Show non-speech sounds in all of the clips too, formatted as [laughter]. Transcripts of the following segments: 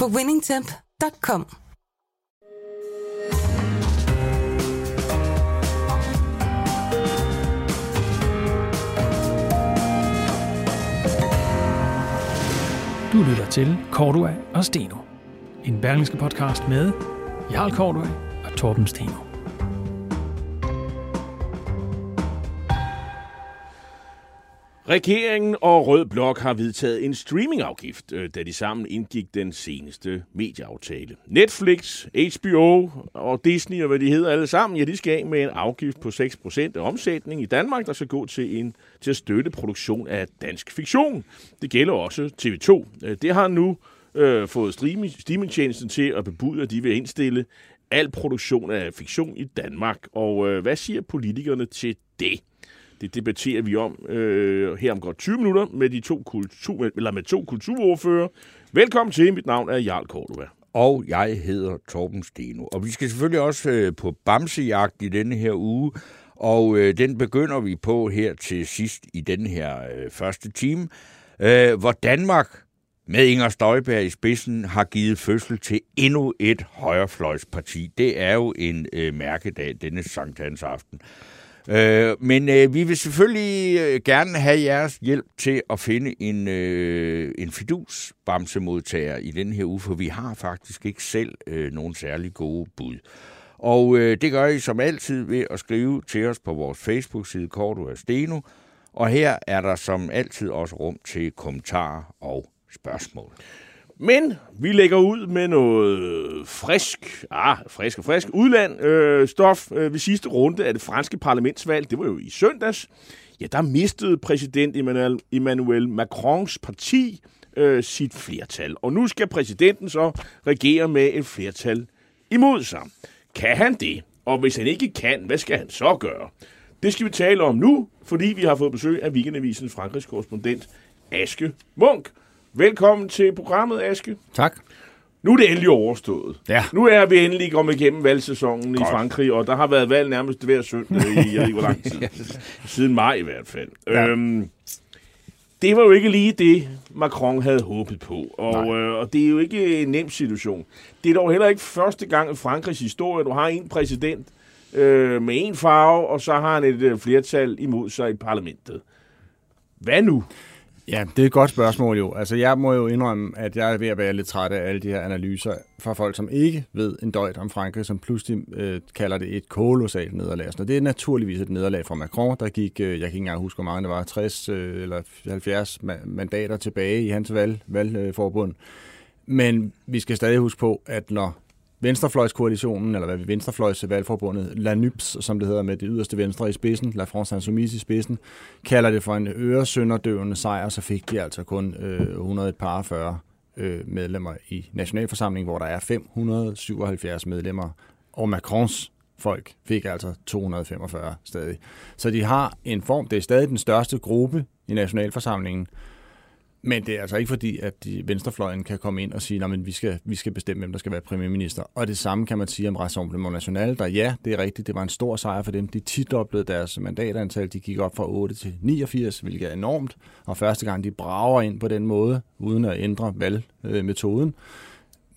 på winningtemp.com. Du lytter til Cordua og Steno. En berlingske podcast med Jarl Cordua og Torben Steno. Regeringen og Rød Blok har vedtaget en streamingafgift, øh, da de sammen indgik den seneste medieaftale. Netflix, HBO og Disney og hvad de hedder alle sammen, ja, de skal af med en afgift på 6% af omsætning i Danmark, der skal gå til, en, til at støtte produktion af dansk fiktion. Det gælder også TV2. Øh, det har nu øh, fået streaming, streamingtjenesten til at bebude, at de vil indstille al produktion af fiktion i Danmark. Og øh, hvad siger politikerne til det? Det debatterer vi om øh, her om godt 20 minutter med, de to kultur, eller med to kulturordfører. Velkommen til. Mit navn er Jarl Cordova. Og jeg hedder Torben Steno. Og vi skal selvfølgelig også øh, på bamsejagt i denne her uge. Og øh, den begynder vi på her til sidst i denne her øh, første time, øh, hvor Danmark med Inger Støjberg i spidsen har givet fødsel til endnu et højrefløjsparti. Det er jo en øh, mærkedag denne Sankt Hans aften. Øh, men øh, vi vil selvfølgelig øh, gerne have jeres hjælp til at finde en, øh, en fidus-bamsemodtager i den her uge, for vi har faktisk ikke selv øh, nogen særlig gode bud. Og øh, det gør I som altid ved at skrive til os på vores Facebook-side Korto af Steno, og her er der som altid også rum til kommentarer og spørgsmål. Men vi lægger ud med noget frisk, ah, frisk og frisk udland øh, stof øh, ved sidste runde af det franske parlamentsvalg. Det var jo i søndags. Ja, der mistede præsident Emmanuel, Emmanuel Macrons parti øh, sit flertal. Og nu skal præsidenten så regere med et flertal imod sig. Kan han det? Og hvis han ikke kan, hvad skal han så gøre? Det skal vi tale om nu, fordi vi har fået besøg af Weekendavisens Frankrigs korrespondent Aske Munk. Velkommen til programmet, Aske. Tak. Nu er det endelig overstået. Ja. Nu er vi endelig kommet igennem valgsæsonen Godt. i Frankrig, og der har været valg nærmest hver søndag i, jeg ved ikke, hvor lang tid. [laughs] Siden maj i hvert fald. Ja. Øhm, det var jo ikke lige det, Macron havde håbet på. Og, Nej. øh, og det er jo ikke en nem situation. Det er dog heller ikke første gang i Frankrigs historie, du har en præsident øh, med en farve, og så har han et øh, flertal imod sig i parlamentet. Hvad nu? Ja, det er et godt spørgsmål jo. Altså, jeg må jo indrømme, at jeg er ved at være lidt træt af alle de her analyser fra folk, som ikke ved en døjt om Frankrig, som pludselig øh, kalder det et kolossalt nederlag. Og det er naturligvis et nederlag fra Macron, der gik, øh, jeg kan ikke engang huske, hvor mange det var, 60 øh, eller 70 mandater tilbage i hans valg, valgforbund. Men vi skal stadig huske på, at når Venstrefløjskoalitionen, eller hvad vi Venstrefløjs valgforbundet, La NUPS, som det hedder med det yderste venstre i spidsen, La France Insoumise i spidsen, kalder det for en øresønderdøvende sejr, så fik de altså kun øh, 140 øh, medlemmer i Nationalforsamlingen, hvor der er 577 medlemmer, og Macrons folk fik altså 245 stadig. Så de har en form, det er stadig den største gruppe i Nationalforsamlingen, men det er altså ikke fordi, at de venstrefløjen kan komme ind og sige, at vi skal, vi skal bestemme, hvem der skal være premierminister. Og det samme kan man sige om Rassemblement National, der ja, det er rigtigt, det var en stor sejr for dem. De tidoblede deres mandatantal, de gik op fra 8 til 89, hvilket er enormt. Og første gang, de brager ind på den måde, uden at ændre valgmetoden.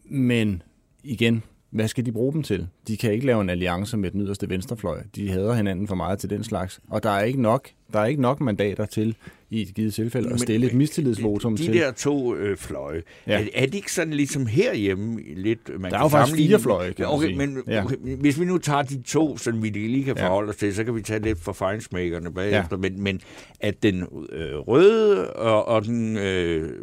Men igen, hvad skal de bruge dem til? De kan ikke lave en alliance med den yderste venstrefløj. De hader hinanden for meget til den slags. Og der er ikke nok, der er ikke nok mandater til i et givet tilfælde at stille et mistillidsvotum de, til. De der to øh, fløje, Ja. er, er det ikke sådan ligesom herhjemme lidt... Man Der er jo faktisk fire fløje, kan okay, sige. Men Ja. okay, hvis vi nu tager de to, så vi lige kan forholde os til, så kan vi tage lidt for fejnsmækkerne bagefter. Ja. Men, men at den øh, røde og, og den... Øh,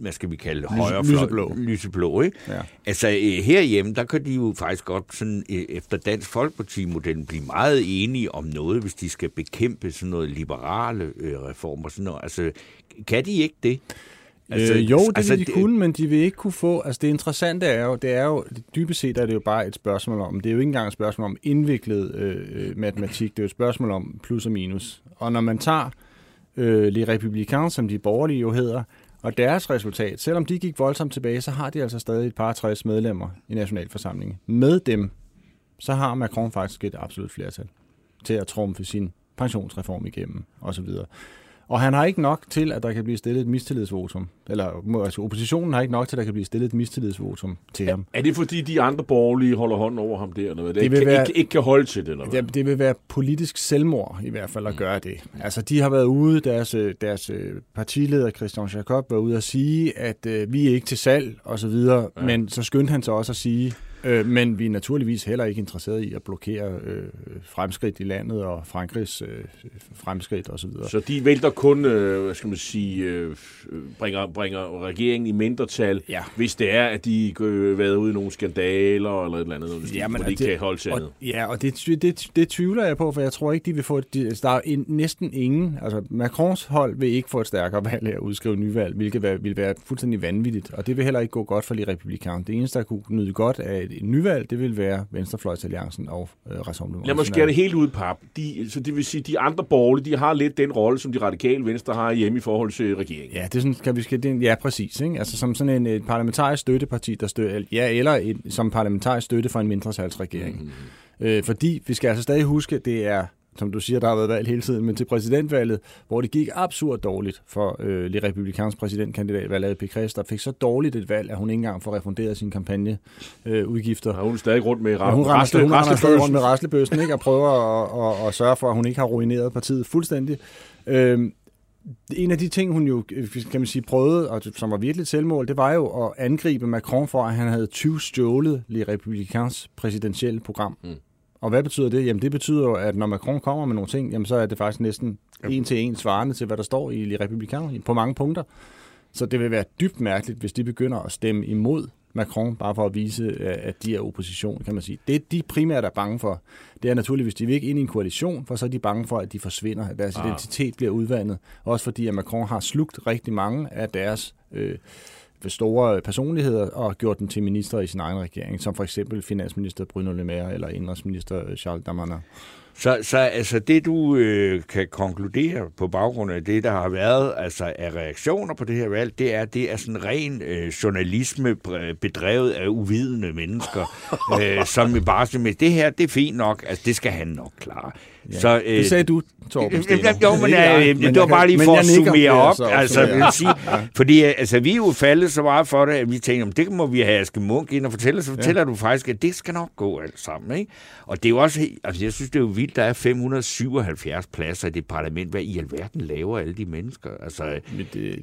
hvad skal vi kalde det, højre lyseblå. lyseblå ikke? Ja. Altså øh, herhjemme, der kan de jo faktisk godt sådan, øh, efter Dansk Folkeparti-modellen blive meget enige om noget, hvis de skal bekæmpe sådan noget liberale øh, reformer. Sådan noget. Altså, kan de ikke det? Altså, øh, jo, det altså, vil de det... kunne, men de vil ikke kunne få... Altså det interessante er jo, det er jo, dybest set er det jo bare et spørgsmål om, det er jo ikke engang et spørgsmål om indviklet øh, øh matematik, det er jo et spørgsmål om plus og minus. Og når man tager øh, Les Républicains, som de borgerlige jo hedder, og deres resultat, selvom de gik voldsomt tilbage, så har de altså stadig et par 60 medlemmer i Nationalforsamlingen. Med dem, så har Macron faktisk et absolut flertal til at trumfe sin pensionsreform igennem osv. Og han har ikke nok til, at der kan blive stillet et mistillidsvotum. Eller altså, oppositionen har ikke nok til, at der kan blive stillet et mistillidsvotum til ham. Er det fordi, de andre borgerlige holder hånden over ham der? Eller hvad? Det, det vil kan, være, ikke, ikke kan holde til det? Eller hvad? Det, det vil være politisk selvmord i hvert fald at mm. gøre det. Altså, de har været ude, deres, deres øh, partileder Christian Jacob var ude at sige, at øh, vi er ikke til salg osv., ja. men så skyndte han så også at sige, Øh, men vi er naturligvis heller ikke interesseret i at blokere øh, fremskridt i landet og Frankrigs øh, fremskridt osv. Så, så de vælter kun, øh, hvad skal man sige, øh, bringer, bringer regeringen i mindretal, ja. hvis det er, at de har været ude i nogle skandaler eller et eller andet, hvis ja, de, hvor de det, kan holde sig og, Ja, og det, det, det tvivler jeg på, for jeg tror ikke, de vil få... De, altså, der er en, næsten ingen... Altså, Macrons hold vil ikke få et stærkere [laughs] valg af at udskrive nyvalg, hvilket vil, være fuldstændig vanvittigt, og det vil heller ikke gå godt for de republikanere. Det eneste, der kunne nyde godt af et nyvalg, det vil være Venstrefløjsalliancen og øh, Rassemblement. Lad mig skære det helt ud pap. De, så det vil sige, de andre borgerlige, de har lidt den rolle, som de radikale venstre har hjemme i forhold til regeringen. Ja, det er sådan, kan vi skal, det, ja, præcis. Ikke? Altså som sådan en et parlamentarisk støtteparti, der støtter, ja, eller et, som parlamentarisk støtte for en mindretalsregering. Mm-hmm. Øh, fordi vi skal altså stadig huske, det er som du siger, der har været valg hele tiden, men til præsidentvalget, hvor det gik absurd dårligt for øh, Le Republikans præsidentkandidat Valérie Pécresse, der fik så dårligt et valg, at hun ikke engang får refunderet sine kampagneudgifter. Øh, ja, hun er stadig rundt med ja, hun rasle, hun rasle, rundt med raslebøssen, ikke? og prøver at, at, at, sørge for, at hun ikke har ruineret partiet fuldstændig. Øh, en af de ting, hun jo kan man sige, prøvede, og som var virkelig selvmål, det var jo at angribe Macron for, at han havde 20 stjålet Le Republikans præsidentielle program. Mm. Og hvad betyder det? Jamen det betyder jo, at når Macron kommer med nogle ting, jamen så er det faktisk næsten en til en svarende til, hvad der står i Republikanerne på mange punkter. Så det vil være dybt mærkeligt, hvis de begynder at stemme imod Macron, bare for at vise, at de er opposition, kan man sige. Det, de primært er bange for, det er naturligvis, de vil ikke ind i en koalition, for så er de bange for, at de forsvinder, at deres ah. identitet bliver udvandet. Også fordi, at Macron har slugt rigtig mange af deres øh, store personligheder og gjort dem til minister i sin egen regering, som for eksempel finansminister Bruno Le Maire eller indrigsminister Charles Darmanin. Så, så altså det, du øh, kan konkludere på baggrund af det, der har været altså af reaktioner på det her valg, det er, det er sådan ren øh, journalisme bedrevet af uvidende mennesker, [laughs] øh, som bare siger, det her, det er fint nok, altså det skal han nok klare. Ja. Så, øh, det sagde du, Torben Sten. Jo, men, øh, men det var bare lige for at summere op. Så, altså, ja. vil sige. Fordi øh, altså, vi er jo faldet så meget for det, at vi tænker, om det må vi have Aske Munk ind og fortælle, så fortæller ja. du faktisk, at det skal nok gå alt sammen. Ikke? Og det er jo også, altså, jeg synes, det er jo vildt, der er 577 pladser i det parlament. Hvad i alverden laver alle de mennesker? Altså, men det,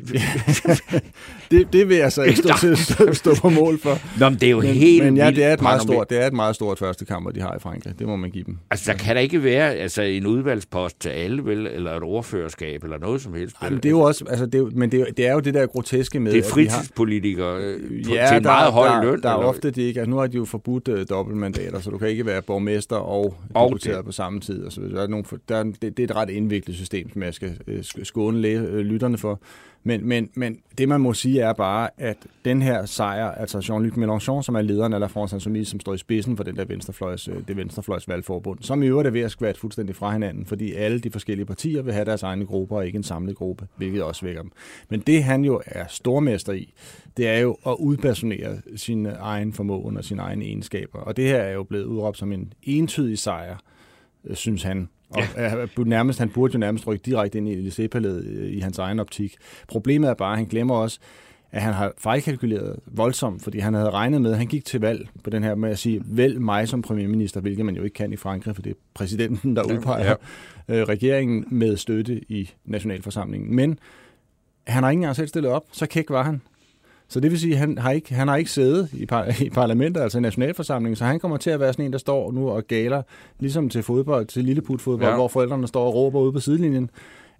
[laughs] det, det vil jeg så ikke stå, stå, stå på mål for. Nå, men det er jo men, helt Men ja, det er, et meget stort, det er et meget stort første kammer, de har i Frankrig. Det må man give dem. Altså, der kan der ikke være altså, en udvalgspost til alle, vel? Eller et ordførerskab, eller noget som helst. Ej, men det er jo også, altså, det er, men det er, det er jo det der groteske med... Det er fritidspolitikere øh, ja, til en der, meget høj der, løn. Der er ofte det ikke. Altså, nu har de jo forbudt uh, dobbeltmandater, så du kan ikke være borgmester og, og deputeret på samme tid. Altså, der er nogle, der er, det, det er et ret indviklet system, som jeg skal øh, skåne læ- øh, lytterne for. Men, men, men det, man må sige, er bare, at den her sejr, altså Jean-Luc Mélenchon, som er lederen af La France Insoumise, som står i spidsen for den der venstrefløjs, øh, det venstrefløjs valgforbund, som i øvrigt er ved at skvætte fuldstændig fra hinanden, fordi alle de forskellige partier vil have deres egne grupper, og ikke en samlet gruppe, hvilket også vækker dem. Men det, han jo er stormester i, det er jo at udpersonere sin egen formåen og sine egne egenskaber. Og det her er jo blevet udråbt som en entydig sejr, synes han, og ja. nærmest, han burde jo nærmest rykke direkte ind i Elysée-palæet øh, i hans egen optik. Problemet er bare, at han glemmer også, at han har fejlkalkuleret voldsomt, fordi han havde regnet med, at han gik til valg på den her med at sige, vælg mig som premierminister, hvilket man jo ikke kan i Frankrig, for det er præsidenten, der udpeger ja. øh, regeringen med støtte i nationalforsamlingen. Men han har ikke engang selv stillet op, så kæk var han. Så det vil sige, at han har ikke, han har ikke siddet i, par, [laughs] i parlamentet, altså i nationalforsamlingen, så han kommer til at være sådan en, der står nu og galer, ligesom til fodbold, til lilleputfodbold, ja. hvor forældrene står og råber ude på sidelinjen,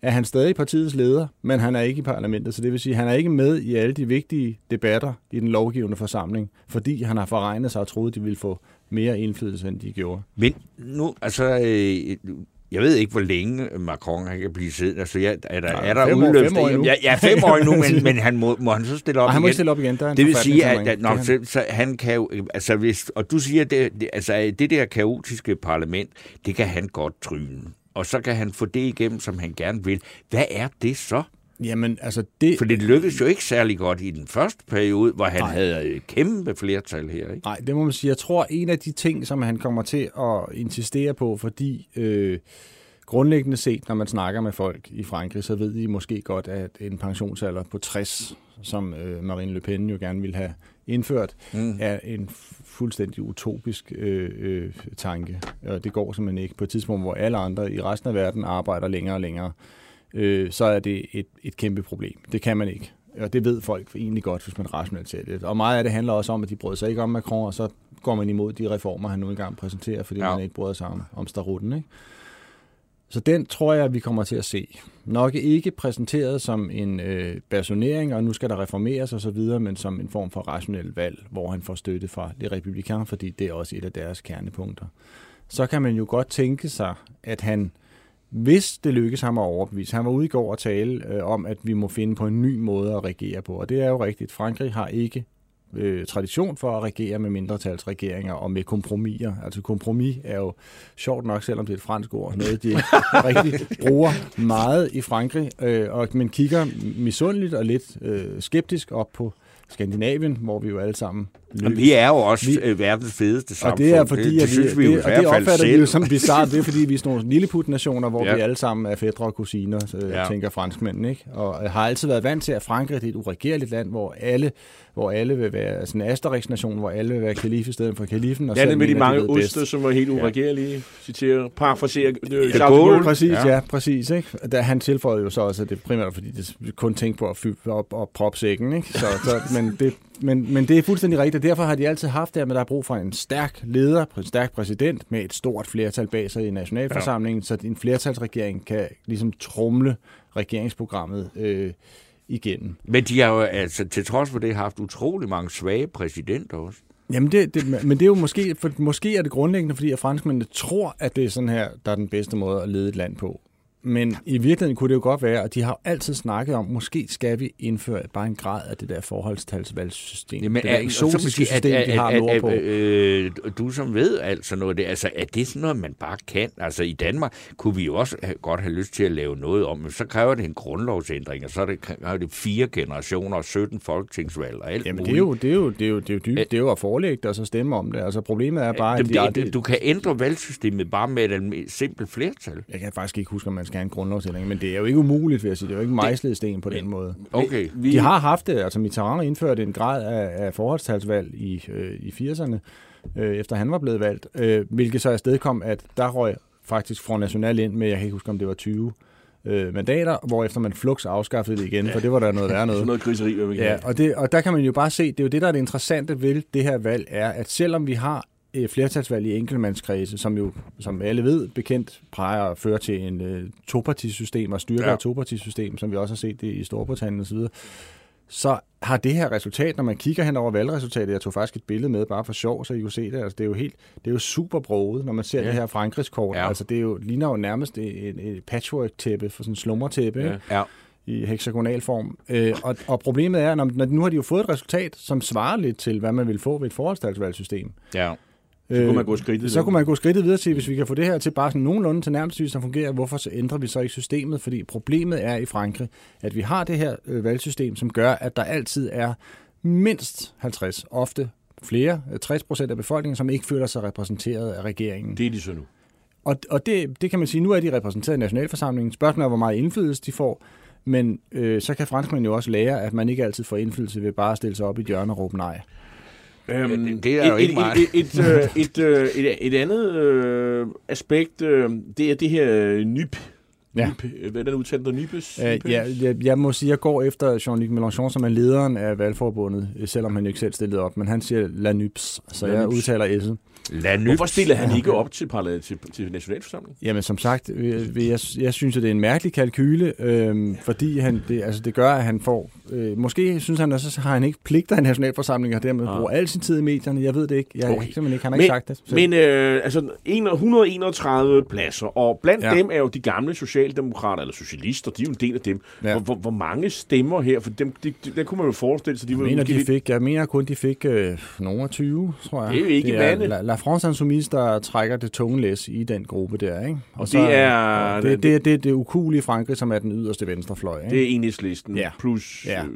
er han stadig partiets leder, men han er ikke i parlamentet. Så det vil sige, at han er ikke med i alle de vigtige debatter i den lovgivende forsamling, fordi han har forregnet sig og troet, at de ville få mere indflydelse, end de gjorde. Men nu, altså, øh, jeg ved ikke, hvor længe Macron han kan blive siddende. Altså, ja, er der, Ja, er der fem år- fem år. Ja, ja, fem år nu, [laughs] men, men han må, må han så stille op Ej, han må igen? ikke stille op igen. Der er Det vil sige, at, at nå, så, så han kan jo, altså hvis, og du siger, det, det, altså det der kaotiske parlament, det kan han godt tryne. Og så kan han få det igennem, som han gerne vil. Hvad er det så? Jamen, altså det... For det lykkedes jo ikke særlig godt i den første periode, hvor han Nej. havde et kæmpe flertal her. Ikke? Nej, det må man sige. Jeg tror, en af de ting, som han kommer til at insistere på, fordi øh, grundlæggende set, når man snakker med folk i Frankrig, så ved de måske godt, at en pensionsalder på 60, som øh, Marine Le Pen jo gerne vil have indført, mm. er en fu- fuldstændig utopisk øh, øh, tanke. Og det går simpelthen ikke. På et tidspunkt, hvor alle andre i resten af verden arbejder længere og længere, øh, så er det et, et kæmpe problem. Det kan man ikke. Og det ved folk egentlig godt, hvis man rationelt ser det. Og meget af det handler også om, at de brød sig ikke om Macron, og så går man imod de reformer, han nu engang præsenterer, fordi Ja. man ikke bryder sig om, om starutten. Ikke? Så den tror jeg, vi kommer til at se. Nok ikke præsenteret som en øh, personering, og nu skal der reformeres og så videre, men som en form for rationel valg, hvor han får støtte fra de republikanere, fordi det er også et af deres kernepunkter. Så kan man jo godt tænke sig, at han, hvis det lykkes ham at overbevise, han var ude i går og tale øh, om, at vi må finde på en ny måde at regere på, og det er jo rigtigt. Frankrig har ikke øh, tradition for at regere med mindretalsregeringer og med kompromiser. Altså kompromis er jo sjovt nok, selvom det er et fransk ord, noget de [laughs] rigtig bruger meget i Frankrig, øh, og man kigger misundeligt og lidt øh, skeptisk op på Skandinavien, hvor vi jo alle sammen Jamen, vi er jo også Vi- vi, verdens fedeste samfund. og det er fordi, det, det at vi, synes vi jo i det, hvert det fald opfatter vi selv. jo som bizarrt. Det er fordi, vi er sådan nogle lilleput-nationer, hvor Ja. ja. vi alle sammen er fædre og kusiner, så Ja. ja. tænker franskmændene. Ikke? Og har altid været vant til, at Frankrig det er et uregerligt land, hvor alle, hvor alle vil være sådan en Asterix-nation, hvor alle vil være kalif i stedet for kalifen. Og Landet selv med de mange bedst. oste, som var helt uregerlige. Citerer, parafraserer øh, Charles De de. Gaulle. Præcis, Ja. ja, ja præcis. Ikke? Da han tilføjede jo så også, at det primært fordi det kun tænkte på at fylde op og proppe sækken. Ikke? Så, så, men, det, men, men det er fuldstændig rigtigt, derfor har de altid haft det, at der er brug for en stærk leder, en stærk præsident med et stort flertal bag sig i nationalforsamlingen, ja. så en flertalsregering kan ligesom trumle regeringsprogrammet øh, igennem. Men de har jo altså, til trods for det, haft utrolig mange svage præsidenter også. Jamen, det, det, men det er jo måske, for måske er det grundlæggende, fordi at franskmændene tror, at det er sådan her, der er den bedste måde at lede et land på. Men i virkeligheden kunne det jo godt være, og de har jo altid snakket om, måske skal vi indføre bare en grad af det der forholdstalsvalgssystem. Jamen, det der eksotiske system, de har nordpå. Øh, du som ved alt sådan noget, det, altså, er det sådan noget, man bare kan? Altså i Danmark kunne vi jo også godt have lyst til at lave noget om, men så kræver det en grundlovsændring, og så er det, kræver det fire generationer og 17 folketingsvalg og alt Jamen, muligt. det er jo, det er jo, det er jo, det er jo, dybt, det er jo at forelægge det, og så stemme om det. Altså, problemet er bare, at Jamen, de det, det, du kan ændre valgsystemet bare med et simpelt flertal. Jeg kan faktisk ikke huske, om man skal en grundlovsændring, men det er jo ikke umuligt, vil jeg sige. Det er jo ikke mejslet sten på den måde. Okay. Vi, De har haft det. Altså Mitterrand indførte en grad af, af forholdstalsvalg i, øh, i 80'erne, øh, efter han var blevet valgt, øh, hvilket så afstedkom, at der røg faktisk Front National ind med, jeg kan ikke huske, om det var 20 øh, mandater, hvorefter man flux afskaffede det igen, for det var der noget værre [laughs] noget. sådan noget griseri, hvad vi. Ja, og, det, og der kan man jo bare se, det er jo det, der er det interessante ved det her valg, er, at selvom vi har et flertalsvalg i enkeltmandskredse, som jo, som alle ved, bekendt peger at føre til en øh, topartisystem og styrker Ja. topartisystem, som vi også har set det i Storbritannien osv., så har det her resultat, når man kigger hen over valgresultatet, jeg tog faktisk et billede med bare for sjov, så I kunne se det, altså det er jo helt, det er jo super broget, når man ser Ja. det her Frankrigskort, Ja. altså det er jo, ligner jo nærmest et, et, patchwork-tæppe for sådan en slummertæppe, Ja. ja Ja. i hexagonalform. Øh, og, og problemet er, når, når nu har de jo fået et resultat, som svarer lidt til, hvad man vil få ved et forholdstalsvalgsystem. ja. Så kunne man gå skridtet. Så kunne man gå skridtet videre til, hvis vi kan få det her til bare sådan nogenlunde til nærmest som fungerer, hvorfor så ændrer vi så ikke systemet? Fordi problemet er i Frankrig, at vi har det her øh, valgsystem, som gør, at der altid er mindst 50, ofte flere, øh, 60 procent af befolkningen, som ikke føler sig repræsenteret af regeringen. Det er de så nu. Og, og det, det kan man sige, nu er de repræsenteret i nationalforsamlingen. Spørgsmålet er, hvor meget indflydelse de får. Men øh, så kan franskmænd jo også lære, at man ikke altid får indflydelse ved bare at stille sig op i et hjørne og råbe nej. Øhm, det- det er jo et, ikke et, meget. Et, et, øh, et, øh, et, et andet øh, aspekt, øh, det er det her øh, NYP, Ja. Nype, hvad er den udtalt? Der Nybes? Øh, ja, jeg, jeg må sige, at jeg går efter Jean-Luc Mélenchon, som er lederen af valgforbundet, øh, selvom han jo ikke selv stillede op, men han siger La Nyps, så jeg Nyps. udtaler S'et. Lad Hvorfor stiller han ikke op til, parla- til, til nationalforsamlingen? Jamen som sagt, jeg, jeg synes, at det er en mærkelig kalkyle, øh, fordi han, det, altså, det gør, at han får... Øh, måske synes han, at så har han ikke pligter i nationalforsamlingen, og dermed Ah. bruger al sin tid i medierne. Jeg ved det ikke. Jeg, Okay. simpelthen ikke. Han har Men- ikke sagt det. Så- Men øh, altså en- 131 pladser, og blandt ja. Dem er jo de gamle socialdemokrater, eller socialister, de er jo en del af dem. Ja. Hvor, hvor, hvor mange stemmer her? For dem, de, de, der kunne man jo forestille sig, de Jeg var mener, de fik, jeg mener kun, de fik øh, nogle af 20, tror jeg. Det er jo ikke det er vandet. La, La France Insoumise, der trækker det tunge læs i den gruppe der. Ikke? Og det er- det, det, det, det, er det ukulige Frankrig, som er den yderste venstrefløj. Ikke? Det er enhedslisten Ja. plus, Ja. øh,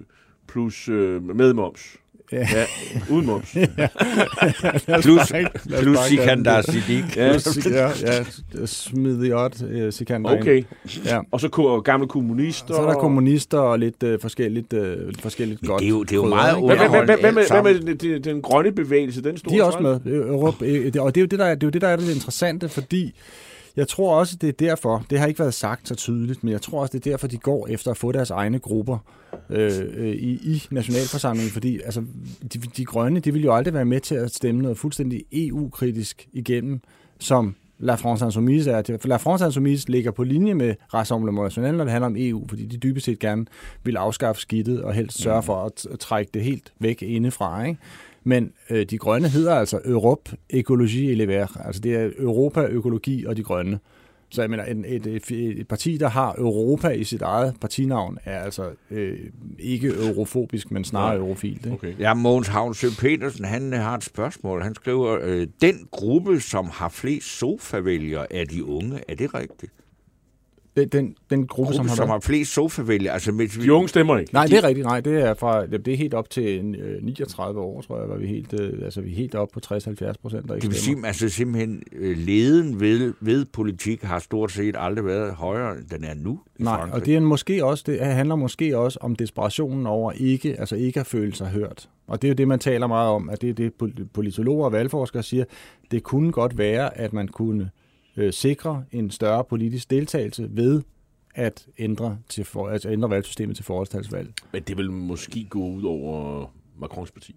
plus øh, med moms. Ja. ja. Uden moms. [laughs] Plus, os plus Sikandar kalde Siddiq. Ja. [laughs] ja, ja, smid i odd, øh, Sikander. Okay. Ja. Og så ko- gamle kommunister. Så er der kommunister og lidt øh, forskelligt, øh, lidt forskelligt godt. det er jo- det er jo meget hvad Alt med den, den, grønne bevægelse? Den store De er også med. Det- og det er jo det, der er, det er jo det, der er det interessante, fordi jeg tror også, det er derfor, det har ikke været sagt så tydeligt, men jeg tror også, det er derfor, de går efter at få deres egne grupper øh, øh, i, i nationalforsamlingen, fordi altså, de, de grønne, de vil jo aldrig være med til at stemme noget fuldstændig EU-kritisk igennem, som La France Insoumise er. For La France Insoumise ligger på linje med Rassemblement National, når det handler om EU, fordi de dybest set gerne vil afskaffe skidtet og helst sørge for at, at trække det helt væk indefra. Ikke? Men øh, de grønne hedder altså Europe Ecologie et les Verts. Altså det er Europa, økologi og de grønne. Så jeg mener, et, et, et, et parti, der har Europa i sit eget partinavn, er altså øh, ikke eurofobisk, men snarere Nej. eurofilt. Ikke? Okay. Ja, Mogens Havnsø Petersen, han øh, har et spørgsmål. Han skriver, øh, den gruppe, som har flest sofavælgere, er de unge. Er det rigtigt? Den, den, den gruppe, Gruppe, som har, som har flest sofavælgere. Altså, vi, De unge stemmer ikke. Nej, det er rigtigt. Nej, det er fra det er helt op til en, øh, 39 år, tror jeg, var vi helt, øh, altså vi er helt op på 60-70 procent, der ikke det vil sige, altså simpelthen, øh, leden ved, ved politik har stort set aldrig været højere, end den er nu i Nej, Frankrig. og det er en måske også det handler måske også om desperationen over ikke altså ikke at føle sig hørt. Og det er jo det man taler meget om, at det er det pol- politologer og valgforskere siger, det kunne godt være at man kunne øh, sikre en større politisk deltagelse ved at ændre til for, altså ændre valgsystemet til forårstalsvalg. Men det vil måske gå ud over Macrons parti.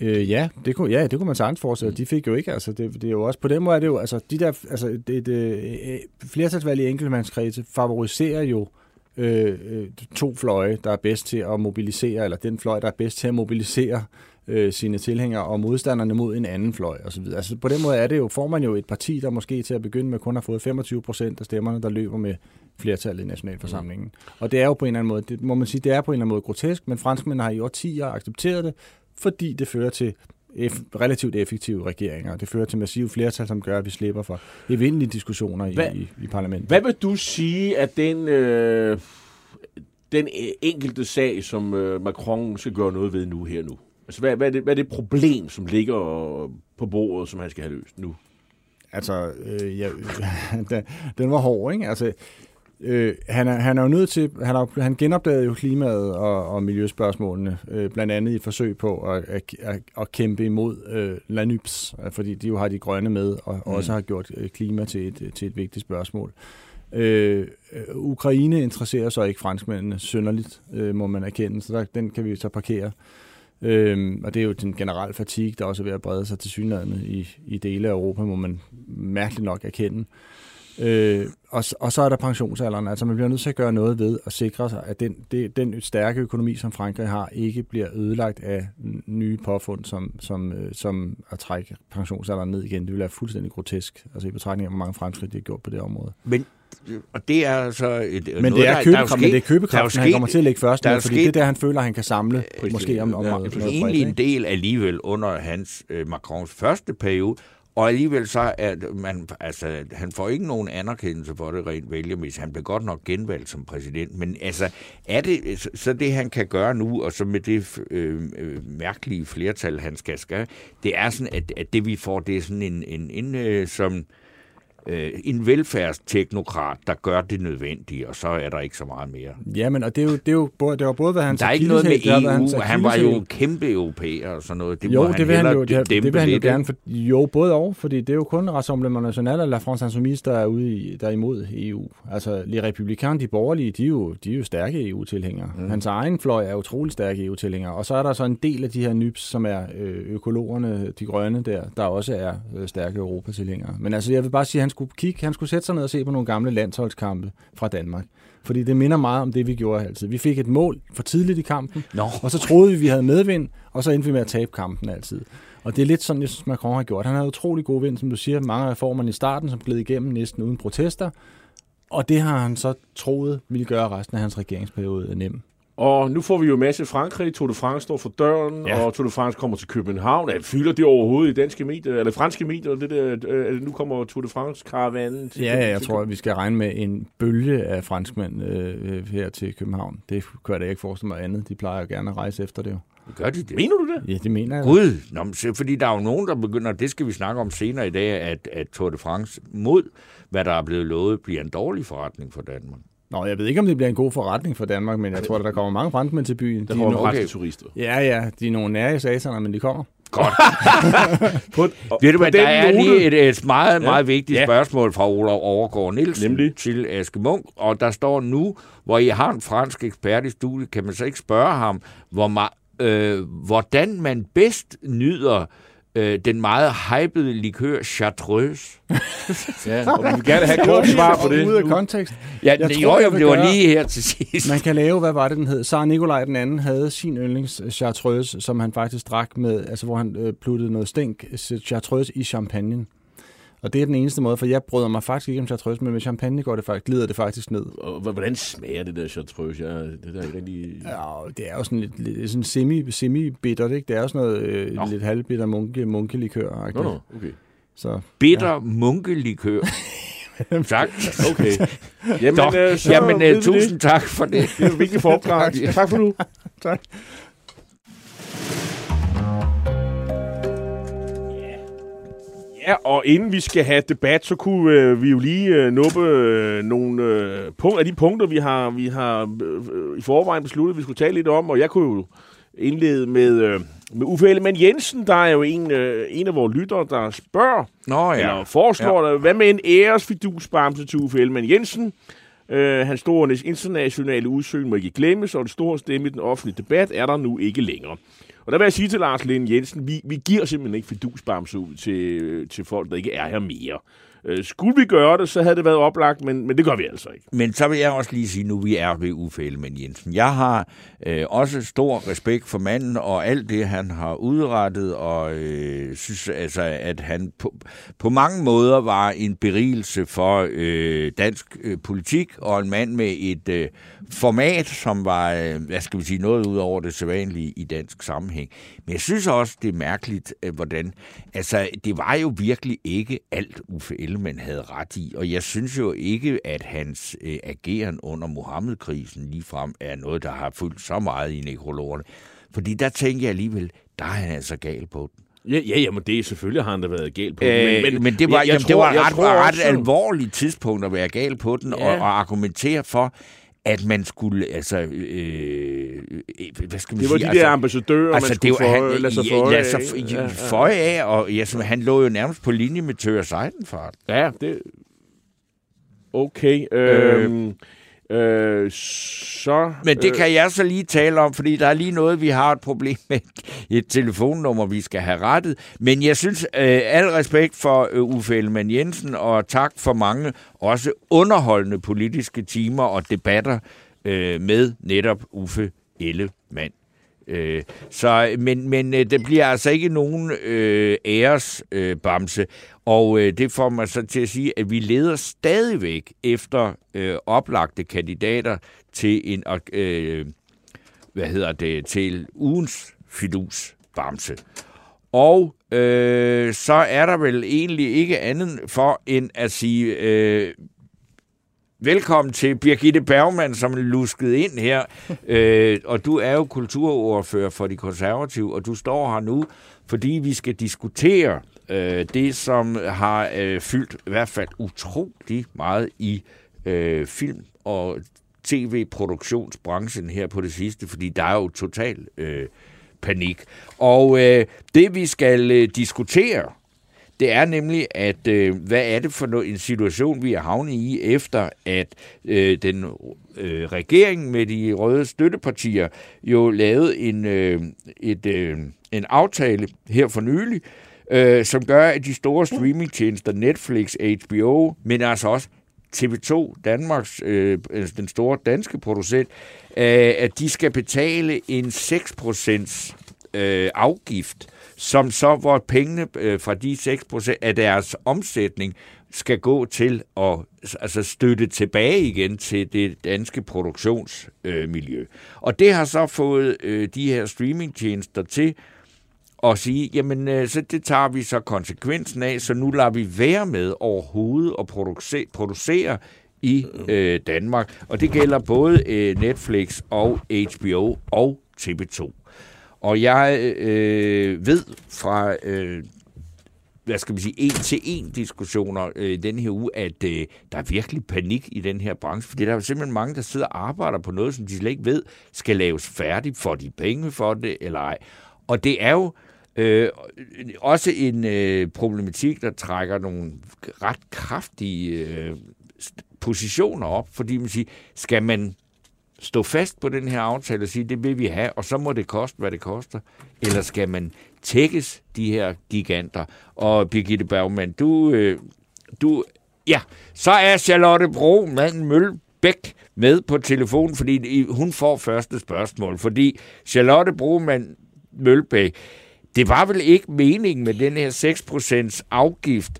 Øh, ja, det kunne, ja, det kunne man sagtens forestille. De fik jo ikke, altså det, det er jo også, på den måde er det jo, altså de der, altså det, det, øh, flertalsvalg i enkeltmandskredse favoriserer jo øh, øh, to fløje, der er bedst til at mobilisere, eller den fløj, der er bedst til at mobilisere øh, sine tilhængere og modstanderne mod en anden fløj osv. Altså på den måde er det jo, får man jo et parti, der måske til at begynde med kun har fået 25 procent af stemmerne, der løber med flertallet i nationalforsamlingen. Mm. Og det er jo på en eller anden måde, det må man sige, det er på en eller anden måde grotesk, men franskmændene har i årtier accepteret det, fordi det fører til eff- relativt effektive regeringer. Det fører til massive flertal, som gør, at vi slipper for evindelige diskussioner i, Hvad- i, i parlamentet. Hvad vil du sige, at den, øh, den øh, enkelte sag, som øh, Macron skal gøre noget ved nu her nu? Altså, hvad, hvad, er det, hvad er det problem, som ligger på bordet, som han skal have løst nu? Altså, øh, ja, [laughs] den, den var hård, ikke? Altså, øh, han, er, han er jo nødt til, han, har, han genopdagede jo klimaet og, og miljøspørgsmålene, øh, blandt andet i et forsøg på at, at, at, at kæmpe imod øh, LANYPS, fordi de jo har de grønne med, og mm. også har gjort øh, klima til et, til et vigtigt spørgsmål. Øh, øh, Ukraine interesserer så ikke franskmændene synderligt, øh, må man erkende, så der, den kan vi så parkere. Øhm, og det er jo den generelle fatigue, der også er ved at brede sig til synligheden i, i dele af Europa, må man mærkeligt nok erkende. Øh, og, og så er der pensionsalderen. Altså man bliver nødt til at gøre noget ved at sikre sig, at den, det, den stærke økonomi, som Frankrig har, ikke bliver ødelagt af nye påfund, som, som, øh, som at trække pensionsalderen ned igen. Det vil være fuldstændig grotesk, altså i betragtning af, hvor mange fremskridt de har gjort på det område. Men, og det er altså... Et, Men det er, købekraft, men det er købekraften, sket- han kommer til at lægge først der er med, fordi sket- det er der, han føler, han kan samle, Præcis. måske om, om Ja, noget, præcis. noget egentlig en del alligevel under hans øh, Macrons første periode, og alligevel så at man, altså, han får ikke nogen anerkendelse for det rent vælgermæssigt. Han blev godt nok genvalgt som præsident, men altså, er det så- det, han kan gøre nu, og så med det øh, øh, mærkelige flertal, han skal skal, det er sådan, at, at det vi får, det er sådan en, en, en øh, som øh, en velfærdsteknokrat, der gør det nødvendige, og så er der ikke så meget mere. Jamen, og det, er jo, det, er jo både, det var både, hvad han Der er ikke noget med EU, han var jo en kæmpe europæer og sådan noget. Det jo, det vil han jo, det, det vil han jo gerne, for, jo, både og, fordi det er jo kun Rassemblement National og La France Insoumise, der er ude i, der er imod EU. Altså, Les Républicains, de borgerlige, de er jo, de er jo stærke EU-tilhængere. Mm. Hans egen fløj er utrolig stærke EU-tilhængere. Og så er der så en del af de her nybs, som er øh, økologerne, de grønne der, der også er øh, stærke Europatilhængere. Men altså, jeg vil bare sige, at han skulle kigge, han skulle sætte sig ned og se på nogle gamle landsholdskampe fra Danmark. Fordi det minder meget om det, vi gjorde altid. Vi fik et mål for tidligt i kampen, Nå. og så troede vi, vi havde medvind, og så endte vi med at tabe kampen altid. Og det er lidt sådan, jeg synes, Macron har gjort. Han havde utrolig god vind, som du siger. Mange af reformerne i starten, som gled igennem næsten uden protester. Og det har han så troet ville gøre resten af hans regeringsperiode nem. Og nu får vi jo en masse Frankrig. Tour de France står for døren, Ja. og Tour de France kommer til København. Ja, fylder det overhovedet i danske medier, eller franske medier? Det der, øh, nu kommer Tour de France-karavanen til Ja, ja, jeg tror, at vi skal regne med en bølge af franskmænd øh, øh, her til København. Det kan jeg da ikke forestille mig andet. De plejer jo gerne at rejse efter det jo. Gør de det? Mener du det? Ja, det mener jeg. Gud, Nå, men fordi der er jo nogen, der begynder, det skal vi snakke om senere i dag, at, at Tour de France mod, hvad der er blevet lovet, bliver en dårlig forretning for Danmark. Nå, jeg ved ikke, om det bliver en god forretning for Danmark, men jeg tror, at der kommer mange franskmænd til byen. Der De er kommer nogle- okay. turister. Ja, ja, de er nogle nære sataner, men de kommer. [laughs] På, og, Ved du på hvad, der er note- lige et, et meget, Ja. meget vigtigt Ja. spørgsmål fra Olof Overgaard Nielsen Nemlig? til Aske Munk, og der står nu, hvor I har en fransk ekspert i studiet, kan man så ikke spørge ham, hvor ma- øh, hvordan man bedst nyder øh, den meget hypede likør Chartreuse. [laughs] Ja, og vi vil gerne have et kort svar på det. Ude af kontekst. Ja, Jeg det, tror, jo, det var gøre- lige her til sidst. Man kan lave, hvad var det, den hed? Tsar Nikolaj den anden havde sin yndlings chartreuse, som han faktisk drak med, altså hvor han øh, pluttede noget stænk chartreuse i champagne. Og det er den eneste måde, for jeg bryder mig faktisk ikke om chartreuse, men med champagne går det faktisk, glider det faktisk ned. Og hvordan smager det der chartreuse? Ja, det der er rigtig... Ja, det er jo sådan lidt, lidt sådan semi, semi-bittert, ikke? Det er jo sådan noget øh, Nå. lidt halvbitter munke, munkelikør. Nå, nå, okay. Så Bitter ja. munkelikør. [laughs] tak. Okay. Jamen, Nå, øh, så jamen øh, tusind tak for det. Det. det er vigtigt for opklaring. [laughs] tak for nu. tak. Ja, og inden vi skal have debat, så kunne øh, vi jo lige øh, nuppe øh, nogle øh, punkt, af de punkter, vi har, vi har øh, i forvejen besluttet, vi skulle tale lidt om. Og jeg kunne jo indlede med, øh, med Uffe Ellemann Jensen, der er jo en, øh, en af vores lyttere, der spørger, Nå ja. eller foreslår, ja. hvad med en æresfidusbamse til Uffe Ellemann Jensen? Øh, hans store internationale udsøgning må ikke glemmes, og den store stemme i den offentlige debat er der nu ikke længere. Og der vil jeg sige til Lars Lind Jensen, vi, vi giver simpelthen ikke fidusbamse ud til, øh, til folk, der ikke er her mere. Øh, skulle vi gøre det, så havde det været oplagt, men, men det gør vi altså ikke. Men så vil jeg også lige sige, nu vi er ved Uffe Ellemann Jensen. Jeg har øh, også stor respekt for manden og alt det, han har udrettet, og øh, synes altså, at han på, på mange måder var en berigelse for øh, dansk øh, politik, og en mand med et øh, format, som var, øh, hvad skal vi sige, noget ud over det sædvanlige i dansk sammenhæng. Men jeg synes også, det er mærkeligt, øh, hvordan, altså, det var jo virkelig ikke alt, Uffe Ellemann havde ret i, og jeg synes jo ikke, at hans øh, ageren under Mohammed-krisen ligefrem er noget, der har fyldt så meget i nekrologerne. Fordi der tænker jeg alligevel, der er han altså gal på den. Ja, ja jamen det er selvfølgelig, har han da været galt på. Øh, men, men det var, jeg- jeg jamen, det tror- var ret, tror ret også- alvorligt tidspunkt at være gal på den, Ja. og, og argumentere for, at man skulle, altså, øh, øh, hvad skal man Det var sige? de altså, der ambassadører, Altså, man det skulle var, føje, han, lade sig føje lade sig af, ja, Ja, føje af, og ja, som, han lå jo nærmest på linje med Tør Seidenfart. Ja, det... Okay. Øh, øh, så... Men det kan jeg så lige tale om, fordi der er lige noget, vi har et problem med [laughs] et telefonnummer, vi skal have rettet. Men jeg synes, øh, al respekt for øh, Uffe Ellemann Jensen, og tak for mange også underholdende politiske timer og debatter øh, med netop Uffe Ellemann. Øh, så, men men øh, det bliver altså ikke nogen øh, æresbamse, øh, bamse. Og øh, det får mig så til at sige, at vi leder stadigvæk efter øh, oplagte kandidater til en øh, hvad hedder det til ugens fidus bamse. Og øh, så er der vel egentlig ikke andet for end at sige øh, Velkommen til Birgitte Bergmann, som er lusket ind her. [laughs] øh, og du er jo kulturordfører for de konservative, og du står her nu, fordi vi skal diskutere øh, øh, det, som har øh, fyldt i hvert fald utrolig meget i øh, film og tv-produktionsbranchen her på det sidste, fordi der er jo total øh, panik. Og øh, det, vi skal øh, diskutere, det er nemlig, at øh, hvad er det for en situation, vi er havnet i, efter at øh, den øh, regering med de røde støttepartier jo lavede en, øh, et, øh, en aftale her for nylig, øh, som gør, at de store streamingtjenester, Netflix, HBO, men altså også TV2, Danmarks, øh, altså den store danske producent, øh, at de skal betale en 6% øh, afgift, som så, hvor pengene øh, fra de 6% af deres omsætning skal gå til at altså støtte tilbage igen til det danske produktionsmiljø. Øh, og det har så fået øh, de her streamingtjenester til og sige, jamen øh, så det tager vi så konsekvensen af, så nu lader vi være med overhovedet at producere, producere i øh, Danmark. Og det gælder både øh, Netflix og HBO og TV2. Og jeg øh, ved fra øh, hvad skal man sige, en-til-en diskussioner øh, den her uge, at øh, der er virkelig panik i den her branche, fordi der er simpelthen mange, der sidder og arbejder på noget, som de slet ikke ved, skal laves færdigt, får de penge for det eller ej. Og det er jo Øh, Øh, også en øh, problematik, der trækker nogle ret kraftige øh, positioner op, fordi man siger, skal man stå fast på den her aftale og sige, det vil vi have, og så må det koste, hvad det koster, eller skal man tækkes de her giganter? Og Birgitte Bergman, du, øh, du ja, så er Charlotte Bro, manden Mølbæk, med på telefonen, fordi hun får første spørgsmål, fordi Charlotte Broman Mølbæk, det var vel ikke meningen med den her 6% afgift,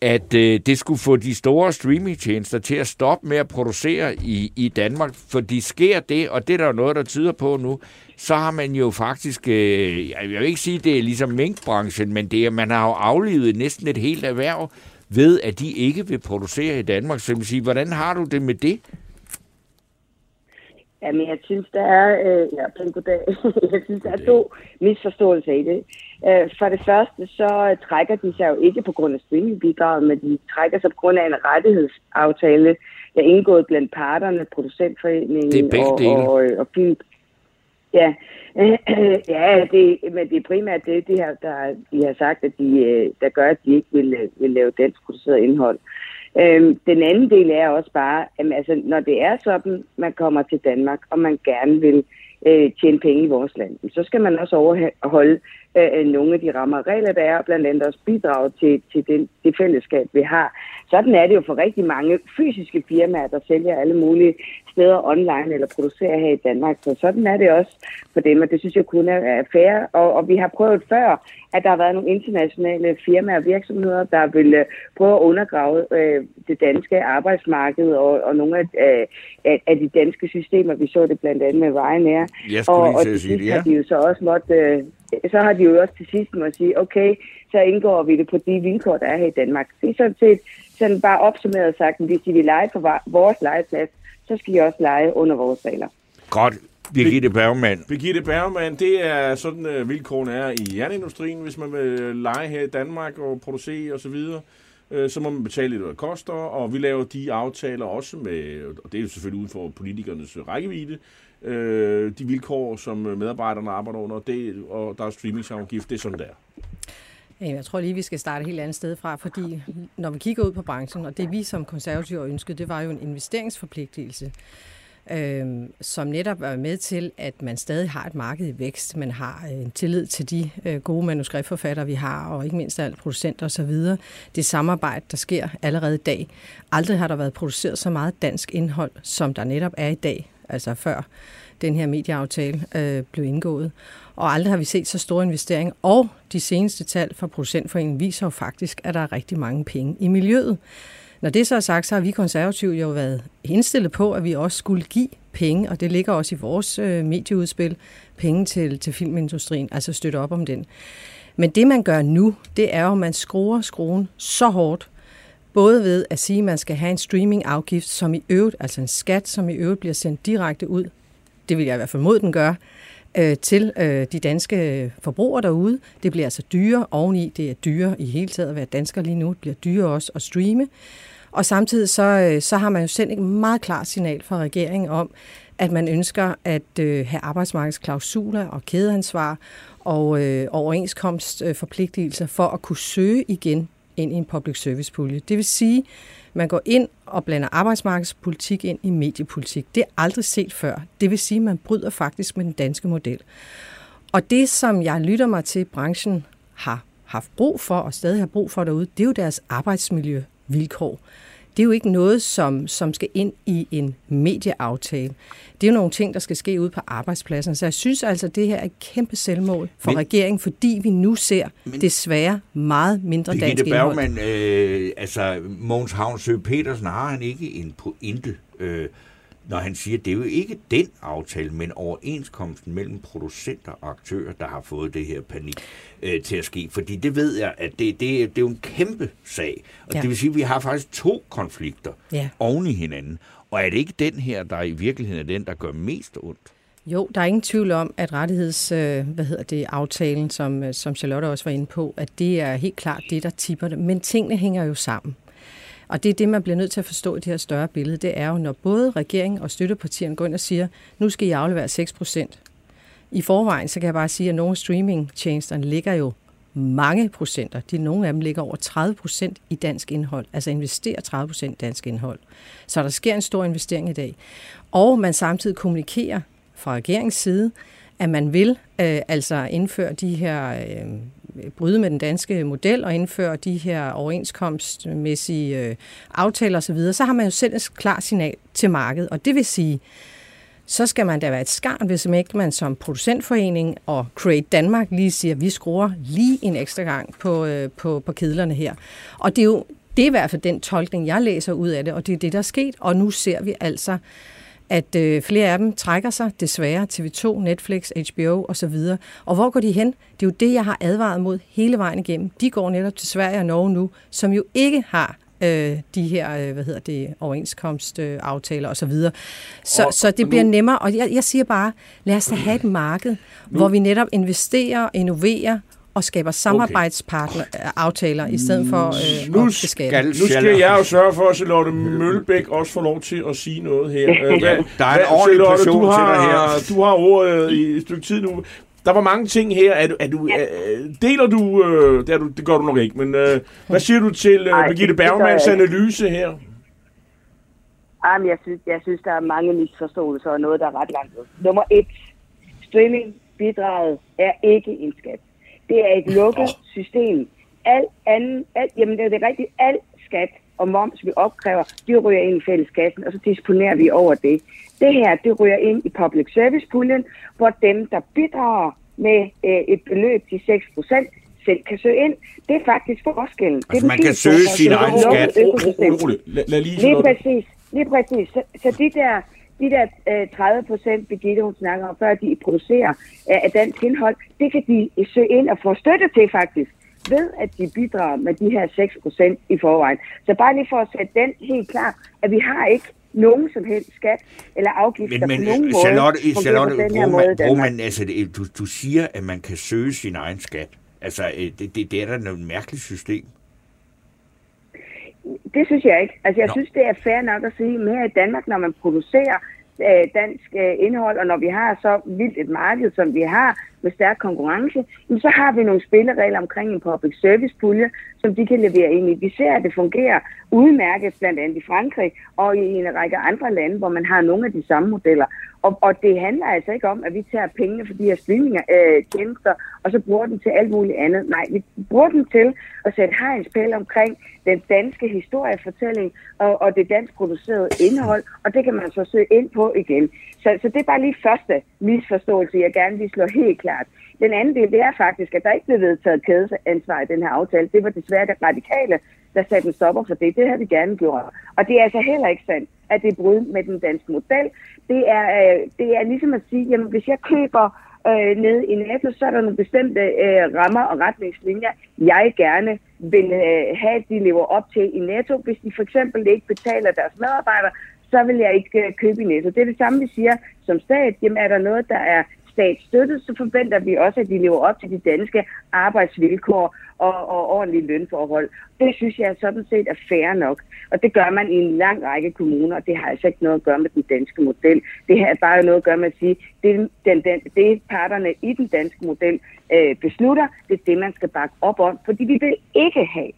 at øh, det skulle få de store streamingtjenester til at stoppe med at producere i, i Danmark, for de sker det, og det er der jo noget, der tyder på nu, så har man jo faktisk, øh, jeg vil ikke sige, det er ligesom minkbranchen, men det er, man har jo aflivet næsten et helt erhverv ved, at de ikke vil producere i Danmark. Så jeg sige, hvordan har du det med det? Jamen, jeg synes, der er, øh, ja, pæn goddag. [laughs] jeg synes, der er to misforståelser i det. Øh, for det første, så trækker de sig jo ikke på grund af streamingbidraget, men de trækker sig på grund af en rettighedsaftale, der er indgået blandt parterne, producentforeningen og, og, og, og film. Ja, [clears throat] ja det, men det er primært det, de har, der, de har sagt, at de, øh, der gør, at de ikke vil, vil lave dansk produceret indhold. Øhm, den anden del er også bare, at altså, når det er sådan, man kommer til Danmark, og man gerne vil øh, tjene penge i vores land, så skal man også overholde øh, nogle af de rammer regler, der er, og blandt andet også bidrage til, til den, det fællesskab, vi har. Sådan er det jo for rigtig mange fysiske firmaer, der sælger alle mulige steder online eller producerer her i Danmark. Så sådan er det også for dem, og det synes jeg kun er fair. Og, og vi har prøvet før, at der har været nogle internationale firmaer og virksomheder, der vil øh, prøve at undergrave øh, det danske arbejdsmarked og, og nogle af, øh, af, af de danske systemer. Vi så det blandt andet med Ryanair. og, og det sidst har de jo så også måtte, øh, så har de jo også til sidst må sige, okay, så indgår vi det på de vilkår, der er her i Danmark. Det er sådan set sådan bare opsummeret sagt, at hvis de vil lege på vores legeplads, så skal de også lege under vores regler. Godt. Birgitte Bergman. Birgitte Bergman, det er sådan uh, vilkårene er i jernindustrien, hvis man vil lege her i Danmark og producere osv., uh, så må man betale lidt, hvad det koster, og vi laver de aftaler også med, og det er jo selvfølgelig uden for politikernes rækkevidde, øh, de vilkår, som medarbejderne arbejder under, det, og der er streamingsafgift, det er sådan der. Jeg tror lige, vi skal starte et helt andet sted fra, fordi når vi kigger ud på branchen, og det vi som konservative ønskede, det var jo en investeringsforpligtelse, øh, som netop er med til, at man stadig har et marked i vækst. Man har øh, en tillid til de øh, gode manuskriptforfattere, vi har, og ikke mindst alle producenter osv. Det samarbejde, der sker allerede i dag. Aldrig har der været produceret så meget dansk indhold, som der netop er i dag, altså før den her medieaftale øh, blev indgået og aldrig har vi set så store investeringer. Og de seneste tal fra Producentforeningen viser jo faktisk, at der er rigtig mange penge i miljøet. Når det så er sagt, så har vi konservative jo været indstillet på, at vi også skulle give penge, og det ligger også i vores øh, medieudspil, penge til, til filmindustrien, altså støtte op om den. Men det, man gør nu, det er jo, at man skruer skruen så hårdt Både ved at sige, at man skal have en streaming-afgift, som i øvrigt, altså en skat, som i øvrigt bliver sendt direkte ud, det vil jeg i hvert fald mod den gøre, øh, til øh, de danske forbrugere derude. Det bliver altså dyre oveni. Det er dyre i hele taget at være dansker lige nu. Det bliver dyre også at streame. Og samtidig så, øh, så har man jo sendt et meget klart signal fra regeringen om, at man ønsker at øh, have arbejdsmarkedsklausuler og kædeansvar og øh, overenskomstforpligtelser for at kunne søge igen ind i en public service pulje. Det vil sige, at man går ind og blander arbejdsmarkedspolitik ind i mediepolitik. Det er aldrig set før. Det vil sige, at man bryder faktisk med den danske model. Og det, som jeg lytter mig til, branchen har haft brug for og stadig har brug for derude, det er jo deres arbejdsmiljøvilkår det er jo ikke noget, som, som skal ind i en medieaftale. Det er jo nogle ting, der skal ske ude på arbejdspladsen. Så jeg synes altså, at det her er et kæmpe selvmål for men, regeringen, fordi vi nu ser men, desværre meget mindre dansk indhold. Bergman, øh, altså Mogens Havnsø Petersen, har han ikke en pointe? Øh, når han siger, at det er jo ikke den aftale, men overenskomsten mellem producenter og aktører, der har fået det her panik øh, til at ske. Fordi det ved jeg, at det, det, det er jo en kæmpe sag. Og ja. det vil sige, at vi har faktisk to konflikter ja. oven i hinanden. Og er det ikke den her, der i virkeligheden er den, der gør mest ondt? Jo, der er ingen tvivl om, at rettigheds, øh, hvad hedder det, aftalen, som, øh, som Charlotte også var inde på, at det er helt klart det, der tipper det. Men tingene hænger jo sammen. Og det er det, man bliver nødt til at forstå i det her større billede. Det er jo, når både regeringen og støttepartierne går ind og siger, nu skal I aflevere 6 procent. I forvejen, så kan jeg bare sige, at nogle streamingtjenesterne ligger jo mange procenter. De, nogle af dem ligger over 30 procent i dansk indhold, altså investerer 30 procent i dansk indhold. Så der sker en stor investering i dag. Og man samtidig kommunikerer fra regeringens side, at man vil øh, altså indføre de her øh, bryde med den danske model og indføre de her overenskomstmæssige øh, aftaler osv., så, så har man jo selv et klart signal til markedet. Og det vil sige, så skal man da være et skarn, hvis man ikke man som producentforening og Create Danmark lige siger, at vi skruer lige en ekstra gang på, øh, på, på kedlerne her. Og det er jo det er i hvert fald den tolkning, jeg læser ud af det, og det er det, der er sket. Og nu ser vi altså at øh, flere af dem trækker sig desværre TV2, Netflix, HBO osv. Og hvor går de hen? Det er jo det, jeg har advaret mod hele vejen igennem. De går netop til Sverige og Norge nu, som jo ikke har øh, de her, øh, hvad hedder det, overenskomstaftaler osv. Så, så, så det bliver nemmere, og jeg, jeg siger bare, lad os da have et marked, hvor vi netop investerer, innoverer og skaber samarbejdspartneraftaler okay. i stedet for øh, nu skal, Nu skal jeg jo sørge for, at Charlotte Mølbæk også får lov til at sige noget her. Øh, hvad, der er en ordentlig Charlotte, du har, til dig her. Du har ordet i et stykke tid nu. Der var mange ting her. Er du, er du, er, deler du, øh, det, er du, det gør du nok ikke, men øh, hvad siger du til øh, Birgitte Bergmans analyse her? Jamen, jeg synes, jeg synes, der er mange misforståelser og noget, der er ret langt ud. Nummer et. Streamingbidraget er ikke en skat. Det er et lukket system. Al anden, al, jamen det er det rigtigt, al skat og moms, vi opkræver, de ryger ind i fælleskassen, og så disponerer vi over det. Det her, det ryger ind i public service puljen, hvor dem, der bidrager med øh, et beløb til 6 procent, selv kan søge ind. Det er faktisk forskellen. Altså, det er man kan søge sin egen skat. Lige præcis. Lige præcis. Så, så de der de der øh, 30 procent, Birgitte hun snakker om, før de producerer øh, af dansk indhold, det kan de søge ind og få støtte til faktisk ved at de bidrager med de her 6 procent i forvejen. Så bare lige for at sætte den helt klar, at vi har ikke nogen som helst skat eller afgifter men, men, på nogen måde. Charlotte, Charlotte, den her måde, man, altså, du, du siger, at man kan søge sin egen skat. Altså, øh, det, det, det er da noget mærkeligt system. Det synes jeg ikke. Altså, jeg Nå. synes, det er fair nok at sige mere i Danmark, når man producerer øh, dansk øh, indhold, og når vi har så vildt et marked, som vi har, med stærk konkurrence, så har vi nogle spilleregler omkring en public service pulje, som de kan levere ind i. Vi ser, at det fungerer udmærket blandt andet i Frankrig og i en række andre lande, hvor man har nogle af de samme modeller. Og, og det handler altså ikke om, at vi tager pengene for de her streaming-tjenester, øh, og så bruger den til alt muligt andet. Nej, vi bruger den til at sætte hegnspæl omkring den danske historiefortælling og, og det dansk producerede indhold, og det kan man så søge ind på igen. Så, så det er bare lige første misforståelse, jeg gerne vil slå helt klart. Den anden del, det er faktisk, at der ikke blev vedtaget kædeansvar i den her aftale. Det var desværre det radikale, der satte en stopper for det. Det havde vi gerne gjort. Og det er altså heller ikke sandt, at det er brud med den danske model. Det er, øh, det er ligesom at sige, jamen hvis jeg køber øh, ned i NATO, så er der nogle bestemte øh, rammer og retningslinjer, jeg gerne vil øh, have, at de lever op til i NATO. Hvis de for eksempel ikke betaler deres medarbejdere, så vil jeg ikke øh, købe i netto. Det er det samme, vi siger som stat. Jamen er der noget, der er statsstøttet, så forventer vi også, at de lever op til de danske arbejdsvilkår og, og ordentlige lønforhold. Det synes jeg sådan set er fair nok. Og det gør man i en lang række kommuner, og det har altså ikke noget at gøre med den danske model. Det har bare noget at gøre med at sige, det, den, den, det parterne i den danske model øh, beslutter, det er det, man skal bakke op om. Fordi vi vil ikke have,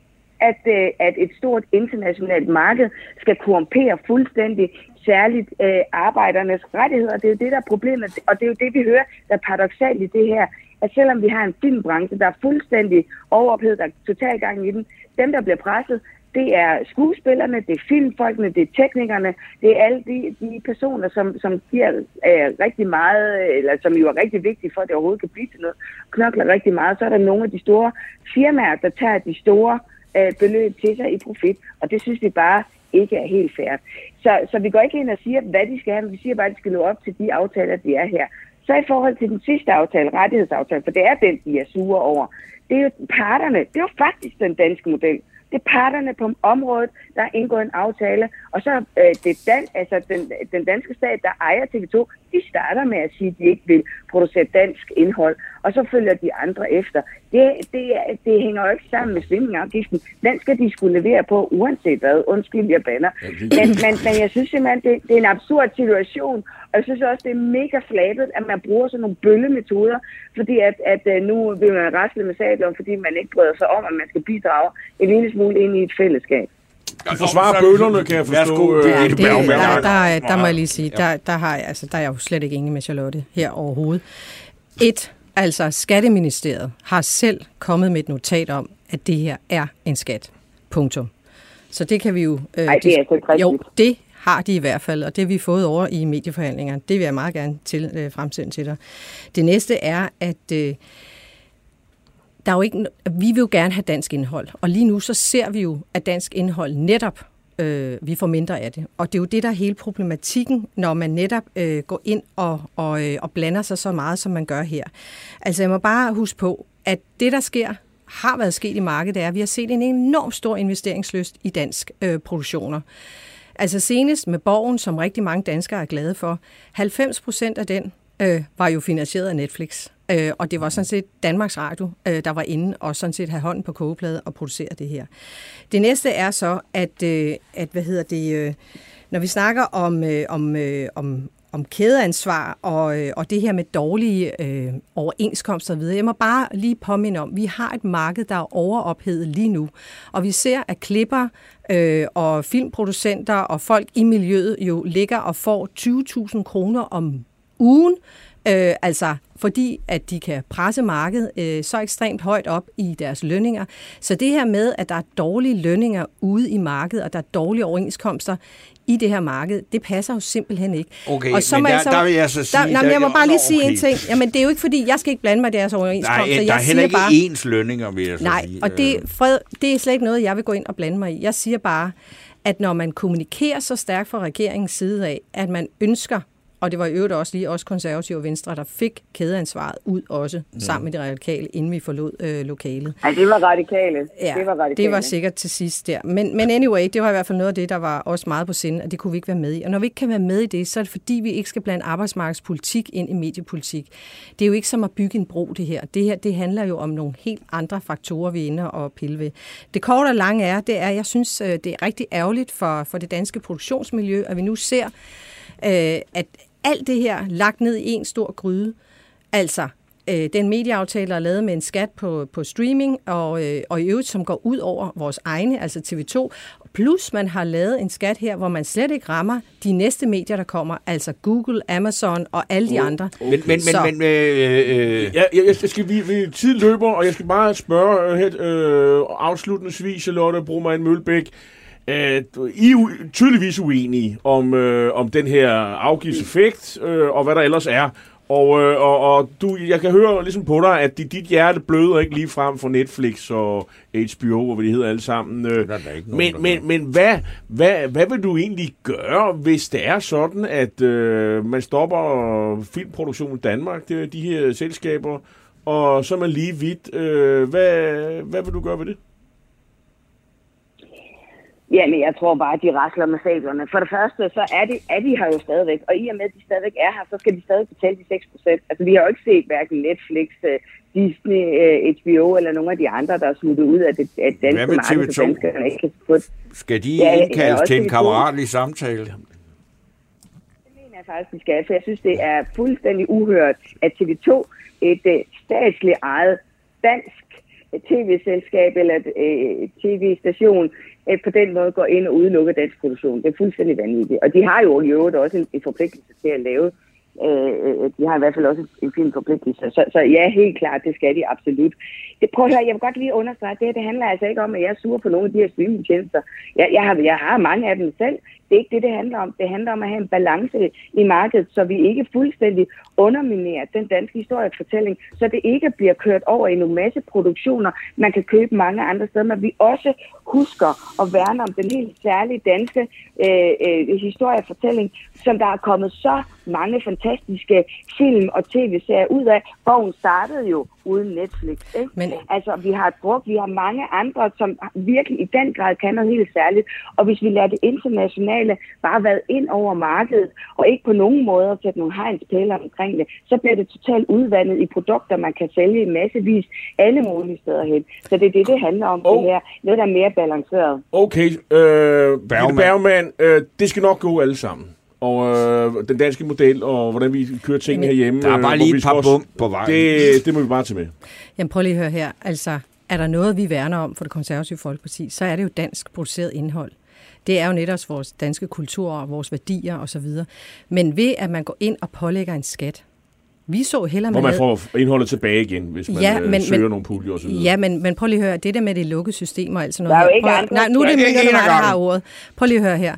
at, øh, at et stort internationalt marked skal korrumpere fuldstændig særligt øh, arbejdernes rettigheder. Det er jo det, der er problemet, og det er jo det, vi hører, der er paradoxalt i det her, at selvom vi har en filmbranche, der er fuldstændig overophedet, der er total gang i den, dem, der bliver presset, det er skuespillerne, det er filmfolkene, det er teknikerne, det er alle de, de personer, som, som giver øh, rigtig meget, eller som jo er rigtig vigtige for, at det overhovedet kan blive til noget, knokler rigtig meget. Så er der nogle af de store firmaer, der tager de store øh, Øh, beløb til sig i profit, og det synes vi bare ikke er helt fair. Så, så vi går ikke ind og siger, hvad de skal have, men vi siger bare, at de skal nå op til de aftaler, de er her. Så i forhold til den sidste aftale, rettighedsaftalen, for det er den, de er sure over, det er jo parterne, det er jo faktisk den danske model. Det er parterne på området, der har indgået en aftale, og så øh, det dan, altså den, den danske stat, der ejer TV2, de starter med at sige, at de ikke vil producere dansk indhold, og så følger de andre efter. Det, det, det hænger jo ikke sammen med svingafgiften. Den skal de skulle levere på, uanset hvad. Undskyld, jeg banner. Men, men, men jeg synes simpelthen, det, det er en absurd situation, og jeg synes også, det er mega flabet, at man bruger sådan nogle bøllemetoder, fordi at, at øh, nu vil man rasle med sabler, fordi man ikke bryder sig om, at man skal bidrage en lille smule ind i et fællesskab. Du forsvarer bøllerne, kan jeg forstå. Ja, det, der, der, der må jeg lige sige, der, der, har, altså, der er jeg jo slet ikke enig med Charlotte her overhovedet. Et, altså Skatteministeriet har selv kommet med et notat om, at det her er en skat. Punktum. Så det kan vi jo... Øh, Ej, det er altså ikke Jo, det har de i hvert fald, og det har vi fået over i medieforhandlingerne. Det vil jeg meget gerne til, øh, fremsende til dig. Det næste er, at øh, der er jo ikke, vi vil jo gerne have dansk indhold, og lige nu så ser vi jo, at dansk indhold netop øh, vi får mindre af det. Og det er jo det, der er hele problematikken, når man netop øh, går ind og, og, øh, og blander sig så meget, som man gør her. Altså jeg må bare huske på, at det, der sker, har været sket i markedet, er, at vi har set en enorm stor investeringsløst i dansk øh, produktioner. Altså senest med Borgen, som rigtig mange danskere er glade for, 90 procent af den øh, var jo finansieret af Netflix. Øh, og det var sådan set Danmarks Radio, øh, der var inde og sådan set havde hånden på kogepladen og producere det her. Det næste er så, at, øh, at hvad hedder det, øh, når vi snakker om, øh, om, øh, om, om kædeansvar og, øh, og det her med dårlige øh, overenskomster og videre. Jeg må bare lige påminde om, at vi har et marked, der er overophedet lige nu, og vi ser, at klipper øh, og filmproducenter og folk i miljøet jo ligger og får 20.000 kroner om ugen, øh, altså fordi at de kan presse markedet øh, så ekstremt højt op i deres lønninger. Så det her med, at der er dårlige lønninger ude i markedet, og der er dårlige overenskomster i det her marked, det passer jo simpelthen ikke. Okay, og så men der, så, der vil jeg så sige... Der, nej, jeg må bare lige sige okay. en ting. Jamen, det er jo ikke fordi, jeg skal ikke blande mig i deres overenskomster. Nej, der jeg er heller ikke bare, ens lønninger, vil jeg så nej, sige. og det, Fred, det er slet ikke noget, jeg vil gå ind og blande mig i. Jeg siger bare, at når man kommunikerer så stærkt fra regeringens side af, at man ønsker og det var i øvrigt også lige os konservative og venstre, der fik kædeansvaret ud også, mm. sammen med de radikale, inden vi forlod øh, lokalet. Ja, det var radikale. Ja, det var radikale. det var sikkert til sidst der. Men, men anyway, det var i hvert fald noget af det, der var også meget på sinde, at det kunne vi ikke være med i. Og når vi ikke kan være med i det, så er det fordi, vi ikke skal blande arbejdsmarkedspolitik ind i mediepolitik. Det er jo ikke som at bygge en bro, det her. Det her, det handler jo om nogle helt andre faktorer, vi er inde og pille ved. Det korte og lange er, det er, jeg synes, øh, det er rigtig ærgerligt for, for det danske produktionsmiljø, at vi nu ser, øh, at alt det her lagt ned i en stor gryde. Altså, øh, den medieaftale, der er lavet med en skat på, på streaming, og, øh, og i øvrigt, som går ud over vores egne, altså TV2. Plus, man har lavet en skat her, hvor man slet ikke rammer de næste medier, der kommer, altså Google, Amazon og alle de andre. Men, men, men, men øh, øh. Ja, jeg, jeg skal, vi, vi, tid løber, og jeg skal bare spørge øh, her, øh, afslutningsvis, Charlotte Broman Mølbæk. Øh, I er tydeligvis uenige om, øh, om den her afgiftseffekt, øh, og hvad der ellers er. Og, øh, og, og du, jeg kan høre ligesom på dig, at dit, dit hjerte bløder ikke lige frem for Netflix og HBO, og hvad de hedder alle sammen. Øh, nogen, men, men, men hvad, hvad, hvad vil du egentlig gøre, hvis det er sådan, at øh, man stopper filmproduktion i Danmark, det de her selskaber, og så er man lige vidt. Øh, hvad, hvad vil du gøre ved det? Jamen, jeg tror bare, at de rasler med sablerne. For det første, så er de, er de her jo stadigvæk. Og i og med, at de stadigvæk er her, så skal de stadig betale de 6 procent. Altså, vi har jo ikke set hverken Netflix, øh, Disney, HBO eller nogle af de andre, der er smuttet ud af det af Hvad danske marked, TV2? så danskerne ikke kan få det. Skal de Ja, indkaldes til en TV2. kammeratlig samtale? Det mener jeg faktisk, de skal. For jeg synes, det er fuldstændig uhørt, at TV2, et øh, statsligt ejet dansk øh, tv-selskab eller øh, tv-station, øh, på den måde går ind og udelukker dansk produktion. Det er fuldstændig vanvittigt. Og de har jo i øvrigt også en, en forpligtelse til at lave Øh, øh de har i hvert fald også en fin forpligtelse. Så, så ja, helt klart, det skal de absolut. Det, prøv at høre, jeg vil godt lige understrege, at det her det handler altså ikke om, at jeg er sur på nogle af de her streamingtjenester. Jeg, jeg, har, jeg har mange af dem selv. Det er ikke det, det handler om. Det handler om at have en balance i markedet, så vi ikke fuldstændig underminerer den danske historiefortælling, så det ikke bliver kørt over i nogle masse produktioner, man kan købe mange andre steder, men vi også husker at værne om den helt særlige danske øh, øh, historiefortælling, som der er kommet så mange fantastiske film og tv-serier ud af. Bogen startede jo uden Netflix. Ikke? Men- Altså, vi har brugt, vi har mange andre, som virkelig i den grad kan noget helt særligt. Og hvis vi lader det internationale bare være ind over markedet, og ikke på nogen måde sætte nogle hegnspæler omkring det, så bliver det totalt udvandet i produkter, man kan sælge i massevis alle mulige steder hen. Så det er det, det handler om, Oh. det her. Noget, der er mere balanceret. Okay, øh, Bergman. Bergman, Bergman øh, det skal nok gå alle sammen. Og øh, den danske model, og hvordan vi kører tingene Jamen, herhjemme. Der er øh, bare lige et par bump på vejen. Det, det må vi bare tage med. Jamen prøv lige at høre her. Altså, er der noget, vi værner om for det konservative folkeparti, så er det jo dansk produceret indhold. Det er jo netop vores danske kultur og vores værdier osv. Men ved at man går ind og pålægger en skat, vi så heller, Hvor man får indholdet tilbage igen, hvis man Ja, ja, men, søger men- nogle puljer og så videre. Ja, men, men prøv lige at høre, det der med det lukkede system og alt sådan Der er noget. jo ikke prøv, andre- Nej, nu er det en der har ordet. Prøv lige at høre her.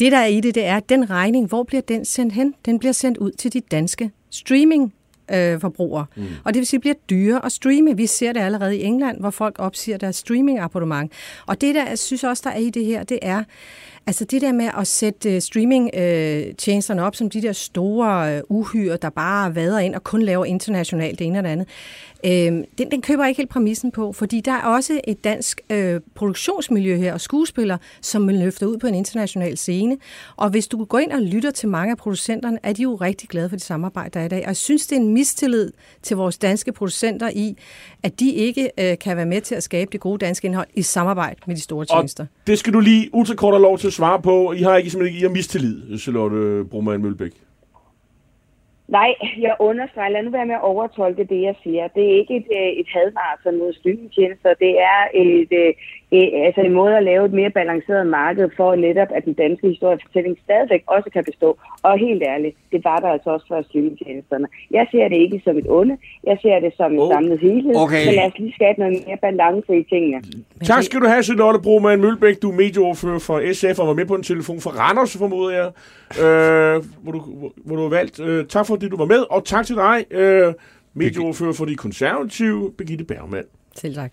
Det der er i det, det er, at den regning, hvor bliver den sendt hen? Den bliver sendt ud til de danske streaming øh, forbrugere. Mm. Og det vil sige, bliver dyre at streame. Vi ser det allerede i England, hvor folk opsiger deres streaming-abonnement. Og det, der jeg synes også, der er i det her, det er, altså det der med at sætte øh, streaming-tjenesterne op som de der store øh, uhyre, der bare vader ind og kun laver internationalt det ene og det andet. Øh, den, den køber jeg ikke helt præmissen på, fordi der er også et dansk øh, produktionsmiljø her og skuespillere, som vil løfte ud på en international scene. Og hvis du går ind og lytter til mange af producenterne, er de jo rigtig glade for det samarbejde, der er i dag. Og jeg synes, det er en mistillid til vores danske producenter i, at de ikke øh, kan være med til at skabe det gode danske indhold i samarbejde med de store Og tjenester. det skal du lige ultrakort have lov til at svare på. I har ikke simpelthen ikke I har mistillid, Charlotte Broman Mølbæk. Nej, jeg understreger, lad nu være med at overtolke det, jeg siger. Det er ikke et, øh, et hadvarsel mod streamingtjenester. Det er et, et, altså en måde at lave et mere balanceret marked for netop, at den danske historiefortælling stadigvæk også kan bestå. Og helt ærligt, det var der altså også før streamingtjenesterne. Jeg ser det ikke som et onde. Jeg ser det som en Oh, samlet helhed. okay. Men lad os lige skabe noget mere balance i tingene. Tak skal du have, Charlotte Broman Mølbæk. Du er medieordfører for SF og var med på en telefon fra Randers, formoder jeg, øh, hvor, du, hvor, du har valgt. Øh, tak for det, du var med, og tak til dig, øh, medieordfører for de konservative, Birgitte Bergman. Selv tak.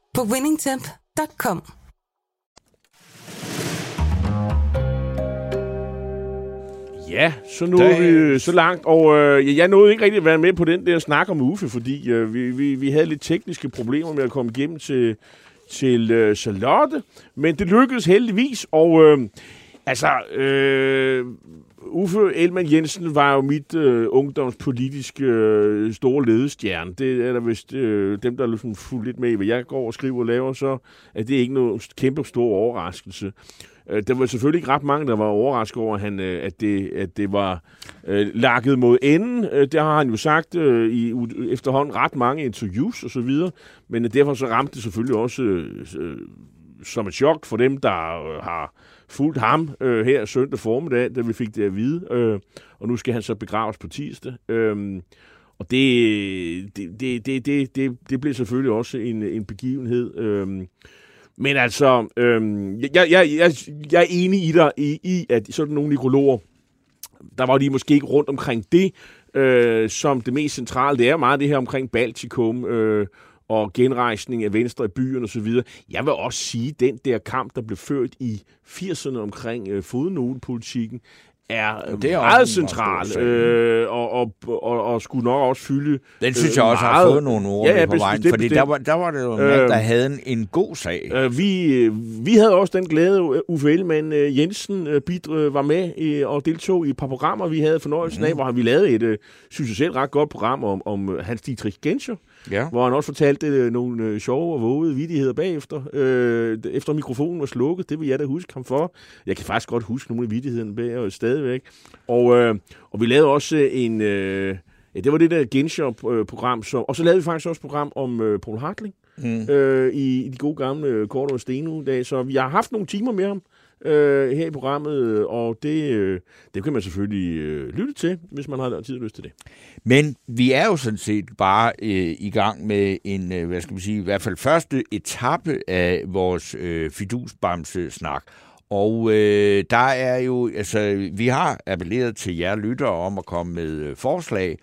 på winningtemp.com. Ja, så nåede Der- vi øh, så langt, og øh, jeg nåede ikke rigtig at være med på den der snak om Uffe, fordi øh, vi, vi, vi havde lidt tekniske problemer med at komme igennem til, til øh, Charlotte, men det lykkedes heldigvis, og øh, altså, øh, Uffe Elman Jensen var jo mit øh, ungdomspolitiske øh, store ledestjerne. Det er der vist øh, dem, der er ligesom fuldt lidt med i, hvad jeg går og skriver og laver, så er det ikke nogen kæmpe stor overraskelse. Øh, der var selvfølgelig ikke ret mange, der var overrasket over, at, han, øh, at, det, at det var øh, lakket mod enden. Øh, det har han jo sagt øh, i efterhånden ret mange interviews osv., men derfor så ramte det selvfølgelig også øh, øh, som et chok for dem, der øh, har fulgt ham øh, her søndag formiddag, da vi fik det at vide. Øh, og nu skal han så begraves på tirsdag. Øh, og det, det, det, det, det, det, det blev selvfølgelig også en, en begivenhed. Øh, men altså, øh, jeg, jeg, jeg, jeg er enig i dig i, i, at sådan nogle nekrologer, der var de måske ikke rundt omkring det, øh, som det mest centrale. Det er meget det her omkring Baltikum, øh, og genrejsning af Venstre i byen osv. Jeg vil også sige, at den der kamp, der blev ført i 80'erne omkring øh, fodnotepolitikken, er, det er meget central, øh, og, og, og, og skulle nok også fylde Den synes jeg også meget, har fået nogle ord ja, ja, på vejen, fordi der var, der var det jo øh, der havde en, en god sag. Øh, vi, vi havde også den glæde, Uffe Ellemann øh, Jensen øh, bidre, var med i, og deltog i et par programmer, vi havde fornøjelsen mm. af, hvor vi lavede et, øh, synes jeg selv, ret godt program om, om Hans Dietrich Genscher, ja. hvor han også fortalte øh, nogle øh, sjove og vågede vidigheder bagefter. Øh, efter mikrofonen var slukket, det vil jeg da huske ham for. Jeg kan faktisk godt huske nogle af vidighederne bag og stadigvæk. Og, øh, og vi lavede også en... Øh, ja, det var det der Genscher-program. Så, og så lavede vi faktisk også et program om øh, Paul Hartling. Mm. Øh, i, i de gode gamle øh, Kort og Steno-dage. Så vi har haft nogle timer med ham øh, her i programmet, og det, øh, det kan man selvfølgelig øh, lytte til, hvis man har tid og lyst til det. Men vi er jo sådan set bare øh, i gang med en, øh, hvad skal man sige, i hvert fald første etape af vores øh, fidusbamse-snak. Og øh, der er jo, altså, vi har appelleret til jer lyttere om at komme med øh, forslag,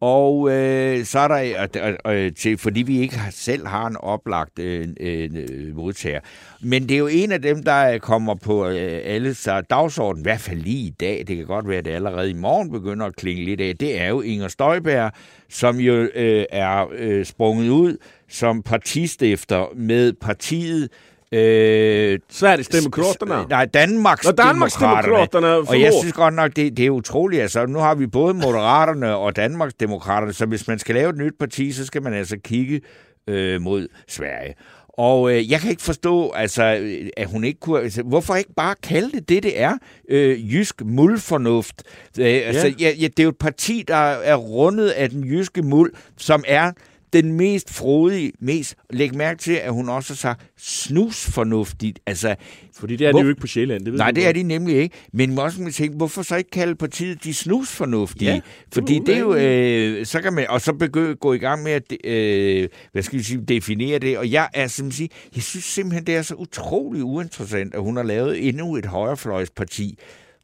og øh, så er der, øh, øh, øh, til, fordi vi ikke selv har en oplagt øh, øh, modtager. Men det er jo en af dem, der øh, kommer på øh, alle så dagsordenen, i hvert fald lige i dag. Det kan godt være, at det allerede i morgen begynder at klinge lidt af. Det er jo Inger Støjberg, som jo øh, er øh, sprunget ud som partistifter med partiet Øh, Sverigesdemokraterna? Nej, Danmarks Nå, Danmarks Demokraterne. Og jeg synes godt nok, det, det er utroligt. Altså, nu har vi både Moderaterne og Danmarks Demokraterne, så hvis man skal lave et nyt parti, så skal man altså kigge øh, mod Sverige. Og øh, jeg kan ikke forstå, altså, at hun ikke kunne... Altså, hvorfor ikke bare kalde det det, det er? Øh, jysk muldfornuft. Øh, altså, ja. Ja, ja, det er jo et parti, der er rundet af den jyske muld, som er den mest frodige, mest... Læg mærke til, at hun også har sagt snusfornuftigt. Altså, Fordi det er hvor, de jo ikke på Sjælland. Det ved nej, det er de nemlig ikke. Men man også tænke, hvorfor så ikke kalde partiet de snusfornuftige? Ja, Fordi det er jo... Øh, så kan man... Og så begynde, gå i gang med at øh, hvad skal vi sige, definere det. Og jeg er simpelthen jeg synes simpelthen, det er så utrolig uinteressant, at hun har lavet endnu et højrefløjsparti,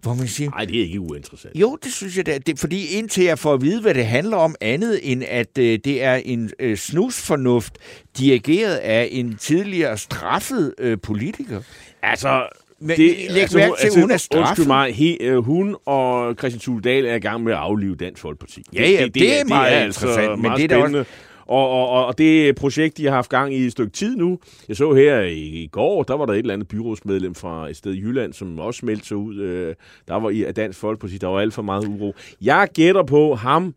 hvor man siger... Nej, det er ikke uinteressant. Jo, det synes jeg da. Det, fordi indtil jeg får at vide, hvad det handler om, andet end at øh, det er en øh, snusfornuft, dirigeret af en tidligere straffet øh, politiker. Altså, men, det, læg altså, mærke til, altså, hun er straffet. Undskyld mig, he, øh, hun og Christian Thuldal er i gang med at aflive Dansk Folkeparti. Ja, ja, det, det, det er, det meget er altså interessant, men det er også... Og, og, og det projekt, de har haft gang i et stykke tid nu, jeg så her i, i går, der var der et eller andet byrådsmedlem fra et sted i Jylland, som også meldte sig ud. Øh, der var i Dansk Folkeparti, der var alt for meget uro. Jeg gætter på ham,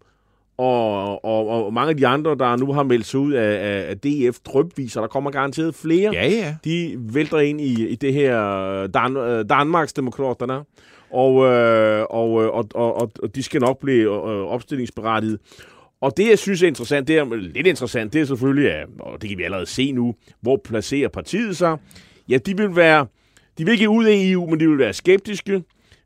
og, og, og mange af de andre, der nu har meldt sig ud af, af, af DF drøbviser, der kommer garanteret flere. Ja, ja. De vælter ind i, i det her Dan, Danmarks Demokraterne. Og, øh, og, og, og, og de skal nok blive øh, opstillingsberettiget. Og det, jeg synes er interessant, det er lidt interessant, det er selvfølgelig, og det kan vi allerede se nu, hvor placerer partiet sig. Ja, de vil være, de vil ikke ud af EU, men de vil være skeptiske.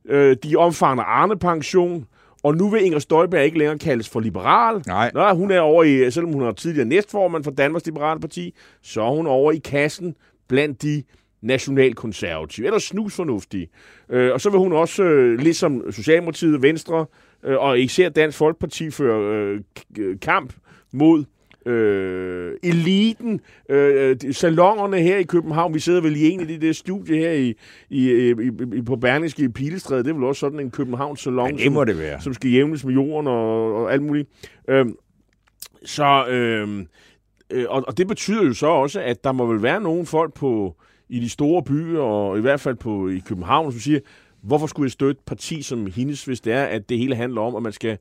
Øh, de omfanger Arne-pension, og nu vil Inger Støjberg ikke længere kaldes for liberal. Nej. Nå, hun er over i, selvom hun er tidligere næstformand for Danmarks Liberale Parti, så er hun over i kassen blandt de nationalkonservative, eller snusfornuftige. Øh, og så vil hun også, øh, ligesom Socialdemokratiet, Venstre, øh, og især Dansk Folkeparti fører øh, kamp mod øh, eliten, øh, salongerne her i København. Vi sidder vel i en af de der studie her i, i, i, i på Berlingske i Pilestræde. Det er vel også sådan en Københavns salon, ja, det må som, det være. som skal jævnes med jorden og, og alt muligt. Øh, så, øh, øh, og, og det betyder jo så også, at der må vel være nogle folk på i de store byer, og i hvert fald på i København, som siger, hvorfor skulle jeg støtte et parti som hendes, hvis det er, at det hele handler om, at man skal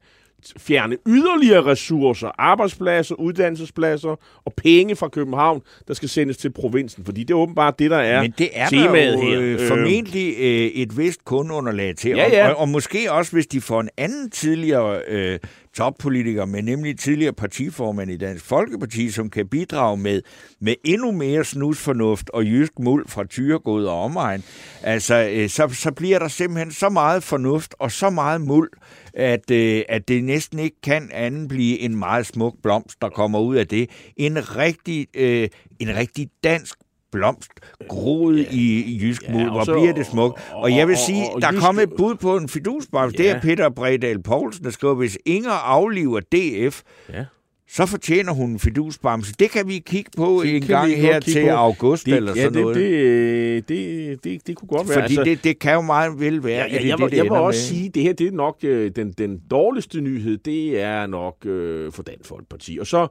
fjerne yderligere ressourcer, arbejdspladser, uddannelsespladser og penge fra København, der skal sendes til provinsen. Fordi det er åbenbart det, der er Men det er temaet der jo her. øh, formentlig øh, et vist kundeunderlag til. Ja, ja. Og, og, og måske også, hvis de får en anden tidligere øh, toppolitiker, men nemlig tidligere partiformand i Dansk Folkeparti, som kan bidrage med, med endnu mere snusfornuft og jysk muld fra Tyregod og omegn, altså, øh, så, så bliver der simpelthen så meget fornuft og så meget muld, at, øh, at det næsten ikke kan anden blive en meget smuk blomst, der kommer ud af det. En rigtig, øh, en rigtig dansk blomst, groet ja, i, jysk muld. og Hvor så- bliver det smukt. Og jeg vil og- sige, og- og der er kommet et bud på en fidusblomst. Det Ja. er Peter Bredal Poulsen, der skriver, hvis Inger afliver DF, Ja. Så fortjener hun en fidusbamse. Det kan vi kigge på Det en gang her til på. august Det, eller ja, sådan det, noget. det, det, det, det kunne godt være. Fordi det, det kan jo meget vel være, Ja, ja, det jeg, det, det jeg ender også med. sige, at det her det er nok øh, den, den dårligste nyhed, det er nok øh, for Dansk Folkeparti. Og så,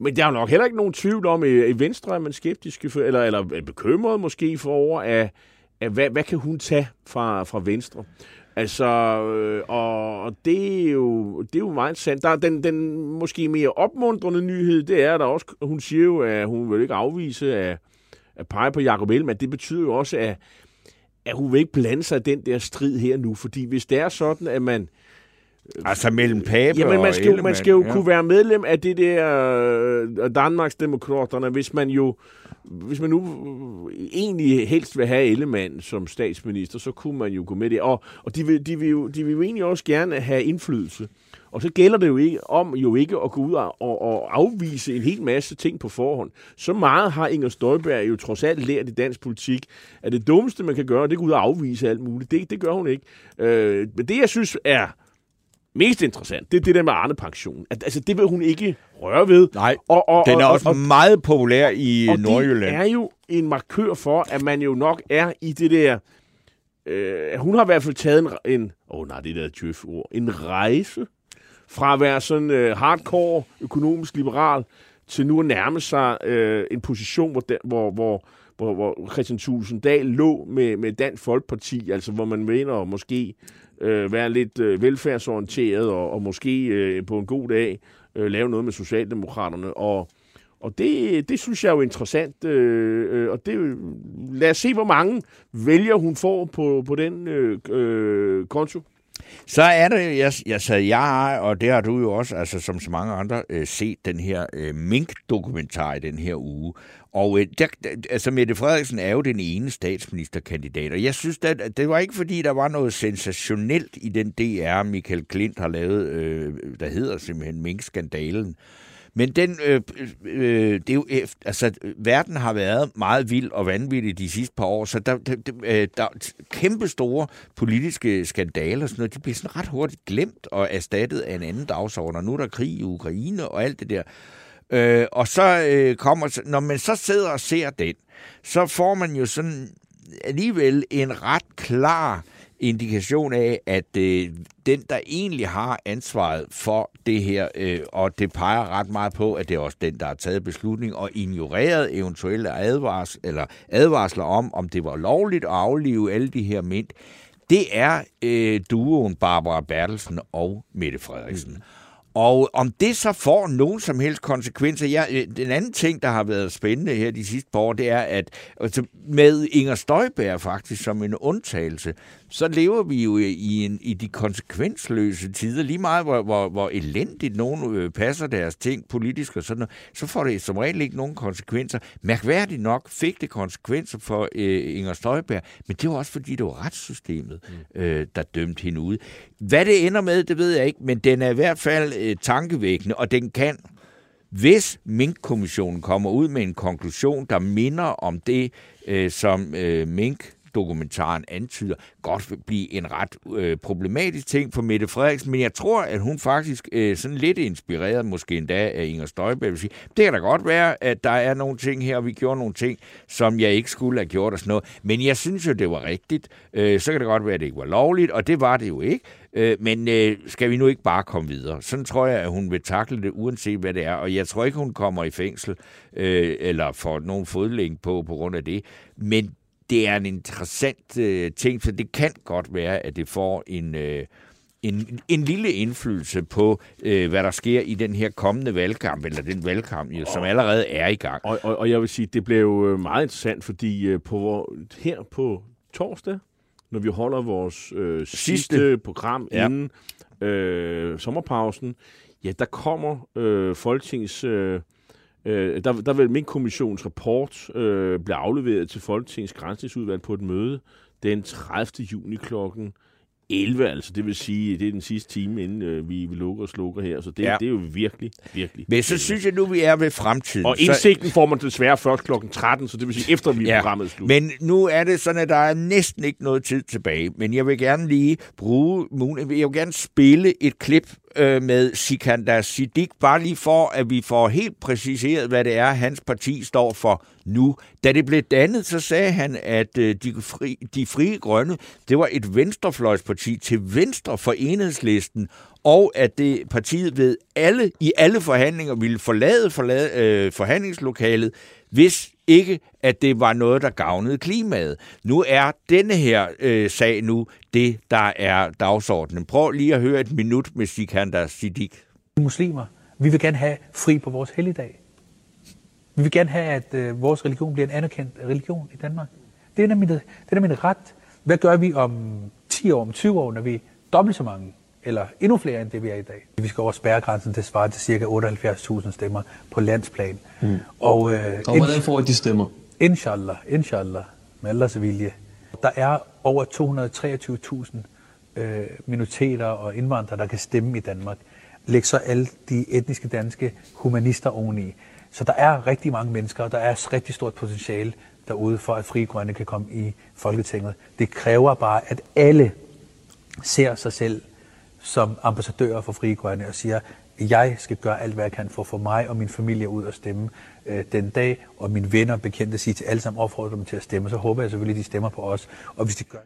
men der er jo nok heller ikke nogen tvivl om, at i Venstre er man skeptiske, for, eller, eller er bekymret måske for over, at, at hvad, hvad kan hun tage fra, fra Venstre? Altså, øh, og, og det, er jo, det er jo meget sandt. Der er den, den måske mere opmuntrende nyhed, det er, at der også, hun siger jo, at hun vil ikke afvise at, at pege på Jacob Ellemann. Det betyder jo også, at, at hun vil ikke blande sig i den der strid her nu, fordi hvis det er sådan, at man... Altså mellem Pape Jamen, man og skal, jo, man skal jo ja. kunne være medlem af det der øh, Danmarks Demokraterne, hvis man jo hvis man nu egentlig helst vil have Ellemann som statsminister, så kunne man jo gå med det. Og, og de, vil, de, vil jo, de vil jo egentlig også gerne have indflydelse. Og så gælder det jo ikke om jo ikke at gå ud og, og, og afvise en hel masse ting på forhånd. Så meget har Inger Støjberg jo trods alt lært i dansk politik, at det dummeste, man kan gøre, det er at gå ud og afvise alt muligt. Det, det gør hun ikke. Øh, men det, jeg synes er mest interessant, det er det der med Arne-pensionen. At, altså, det vil hun ikke røre ved. Nej, og, og, den er og, også og, meget populær i og Nordjylland. det er jo en markør for, at man jo nok er i det der... Øh, hun har i hvert fald taget en... Åh en, oh, nej, det der tjøf ord. En rejse fra at være sådan øh, hardcore økonomisk liberal til nu at nærme sig øh, en position, hvor, der, hvor, hvor, hvor, hvor Christian Tulsendal lå med, med Dansk Folkeparti, altså hvor man mener måske øh, være lidt øh, velfærdsorienteret og, og måske øh, på en god dag øh, lave noget med Socialdemokraterne. Og, og det, det synes jeg er jo interessant. Øh, øh, og det, lad os se, hvor mange vælger hun får på, på den øh, øh, konto. Så er det, jeg, jeg, sagde, jeg og det har du jo også, altså som så mange andre, øh, set den her øh, Mink-dokumentar i den her uge. Og øh, der, der, altså Mette Frederiksen er jo den ene statsministerkandidat, og jeg synes, at det var ikke fordi, der var noget sensationelt i den DR, Michael Klint har lavet, øh, der hedder simpelthen Mink-skandalen. Men den, øh, øh, øh, det er jo, efter- altså, verden har været meget vild og vanvittig de sidste par år, så der, der, der, øh, der er kæmpe store politiske skandaler, og sådan noget, de bliver sådan ret hurtigt glemt og erstattet af en anden dagsorden. Og nu er der krig i Ukraine og alt det der. Øh, og så øh, kommer, når man så sidder og ser den, så får man jo sådan alligevel en ret klar indikation af, at øh, den, der egentlig har ansvaret for det her, øh, og det peger ret meget på, at det er også den, der har taget beslutning og ignoreret eventuelle advars, eller advarsler om, om det var lovligt at aflive alle de her mænd, det er øh, duoen Barbara Bertelsen og Mette Frederiksen. Mm. Og om det så får nogen som helst konsekvenser, ja, øh, den anden ting, der har været spændende her de sidste par år, det er, at altså, med Inger Støjberg faktisk som en undtagelse, så lever vi jo i, en, i de konsekvensløse tider, lige meget hvor, hvor, hvor elendigt nogen øh, passer deres ting politisk og sådan noget, så får det som regel ikke nogen konsekvenser. Mærkværdigt nok fik det konsekvenser for øh, Inger Støjberg, men det var også fordi, det var retssystemet, øh, der dømte hende ud. Hvad det ender med, det ved jeg ikke, men den er i hvert fald øh, tankevækkende, og den kan hvis Mink-kommissionen kommer ud med en konklusion, der minder om det, øh, som øh, Mink dokumentaren antyder, godt vil blive en ret øh, problematisk ting for Mette Frederiksen, men jeg tror, at hun faktisk øh, sådan lidt inspireret, måske endda af Inger Støjberg, vil sige, det kan da godt være, at der er nogle ting her, og vi gjorde nogle ting, som jeg ikke skulle have gjort og sådan noget, men jeg synes jo, det var rigtigt. Øh, så kan det godt være, at det ikke var lovligt, og det var det jo ikke. Øh, men øh, skal vi nu ikke bare komme videre? Sådan tror jeg, at hun vil takle det, uanset hvad det er. Og jeg tror ikke, hun kommer i fængsel, øh, eller får nogen fodlænge på på grund af det. Men det er en interessant øh, ting, for det kan godt være, at det får en... Øh, en, en lille indflydelse på, øh, hvad der sker i den her kommende valgkamp, eller den valgkamp, jo, som allerede er i gang. Og, og, og jeg vil sige, det blev jo øh, meget interessant, fordi øh, på, her på torsdag, når vi holder vores øh, sidste, sidste program ja. inden øh, sommerpausen, ja, der kommer øh, Folketingets... Øh, øh, der, der vil min kommissions rapport øh, blive afleveret til Folketingets grænsningsudvalg på et møde den 30. juni klokken 11, altså det vil sige, det er den sidste time, inden øh, vi, vi lukker og slukker her. Så det, ja. det er jo virkelig, virkelig. Men så synes jeg nu, vi er ved fremtiden. Og indsigten så... får man desværre først klokken 13, så det vil sige, efter vi ja. programmet slut. Men nu er det sådan, at der er næsten ikke noget tid tilbage. Men jeg vil gerne lige bruge muligheden. Jeg vil gerne spille et klip øh, med Sikander Siddiq, bare lige for, at vi får helt præciseret, hvad det er, hans parti står for nu. Da det blev dannet, så sagde han, at øh, de, fri, de frie grønne, det var et venstrefløjsparti til venstre for enhedslisten, og at det partiet ved alle i alle forhandlinger ville forlade, forlade øh, forhandlingslokalet, hvis ikke, at det var noget, der gavnede klimaet. Nu er denne her øh, sag nu det, der er dagsordenen. Prøv lige at høre et minut med Sikander Siddiq. Muslimer, vi vil gerne have fri på vores helligdag. Vi vil gerne have, at øh, vores religion bliver en anerkendt religion i Danmark. Det er min det er min ret. Hvad gør vi om 10 år, om 20 år, når vi er dobbelt så mange eller endnu flere end det, vi er i dag. Vi skal over spærregrænsen, det svarer til ca. 78.000 stemmer på landsplan. Mm. Og, øh, og hvordan får I de stemmer? Inshallah, inshallah, med Allahs vilje. Der er over 223.000 øh, minoriteter og indvandrere, der kan stemme i Danmark. Læg så alle de etniske danske humanister oveni. Så der er rigtig mange mennesker, og der er et rigtig stort potentiale derude for, at Fri Grønne kan komme i Folketinget. Det kræver bare, at alle ser sig selv som ambassadør for Frie Grønne og siger, jeg skal gøre alt, hvad jeg kan for at få mig og min familie ud og stemme øh, den dag, og mine venner og bekendte siger til alle sammen, opfordrer dem til at stemme, så håber jeg selvfølgelig, at de stemmer på os. Og hvis de gør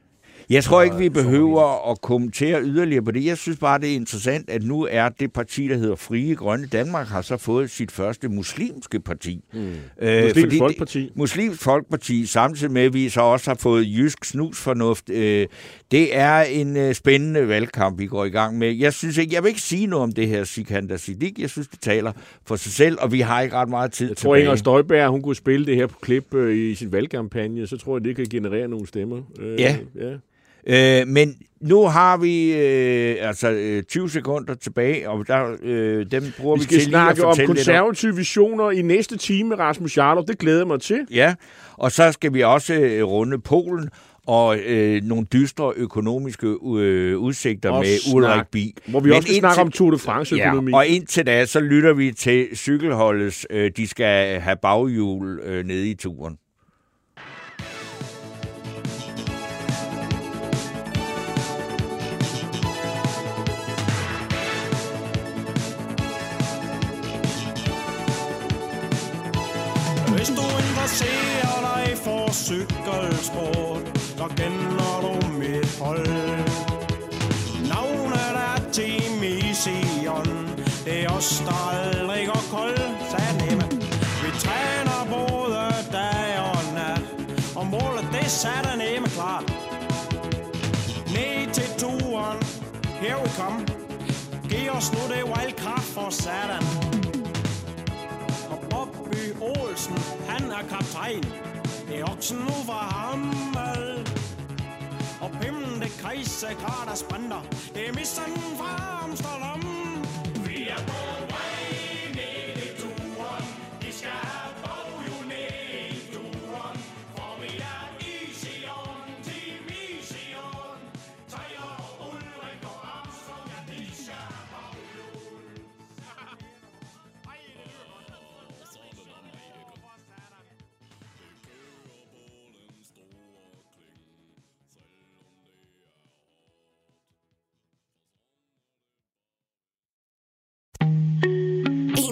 jeg tror ikke, vi behøver at kommentere yderligere på det. Jeg synes bare, det er interessant, at nu er det parti, der hedder Frie Grønne Danmark, har så fået sit første muslimske parti. Mm. Øh, Muslimsk Folkeparti. Det, Muslimsk Folkeparti, samtidig med, at vi så også har fået Jysk Snusfornuft. Øh, det er en øh, spændende valgkamp, vi går i gang med. Jeg synes ikke, jeg vil ikke sige noget om det her Sikander Siddiq. Jeg synes, det taler for sig selv, og vi har ikke ret meget tid Jeg tror, Inger Støjberg, hun kunne spille det her på klip øh, i sin valgkampagne, så tror jeg, det kan generere nogle stemmer. Øh, ja. ja. Øh, men nu har vi øh, altså øh, 20 sekunder tilbage, og der, øh, dem bruger vi, vi skal til snakke om konservative visioner i næste time, Rasmus Jarlov. Det glæder mig til. Ja, og så skal vi også øh, runde Polen og øh, nogle dystre økonomiske øh, udsigter og med snak, Ulrik Bi. Hvor vi Men også skal snakke om Tour de France-økonomi. Ja, og indtil da, så lytter vi til cykelholdets, øh, de skal have baghjul øh, nede i turen. interesserer dig for cykelsport, så kender du mit hold. Navnet er Team Ision, det er os, der aldrig går kold, sagde Nemme. Vi træner både dag og nat, og målet det satte Nemme klart. Ned til turen, here we come. Giv os nu det wildcard for satan. Olsen, han er kaptajn. Det er oksen nu fra Hammel. Og Pimmen, det kejse, der sprinter. Det er missen fra Amsterdam.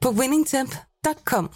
på winningtemp.com.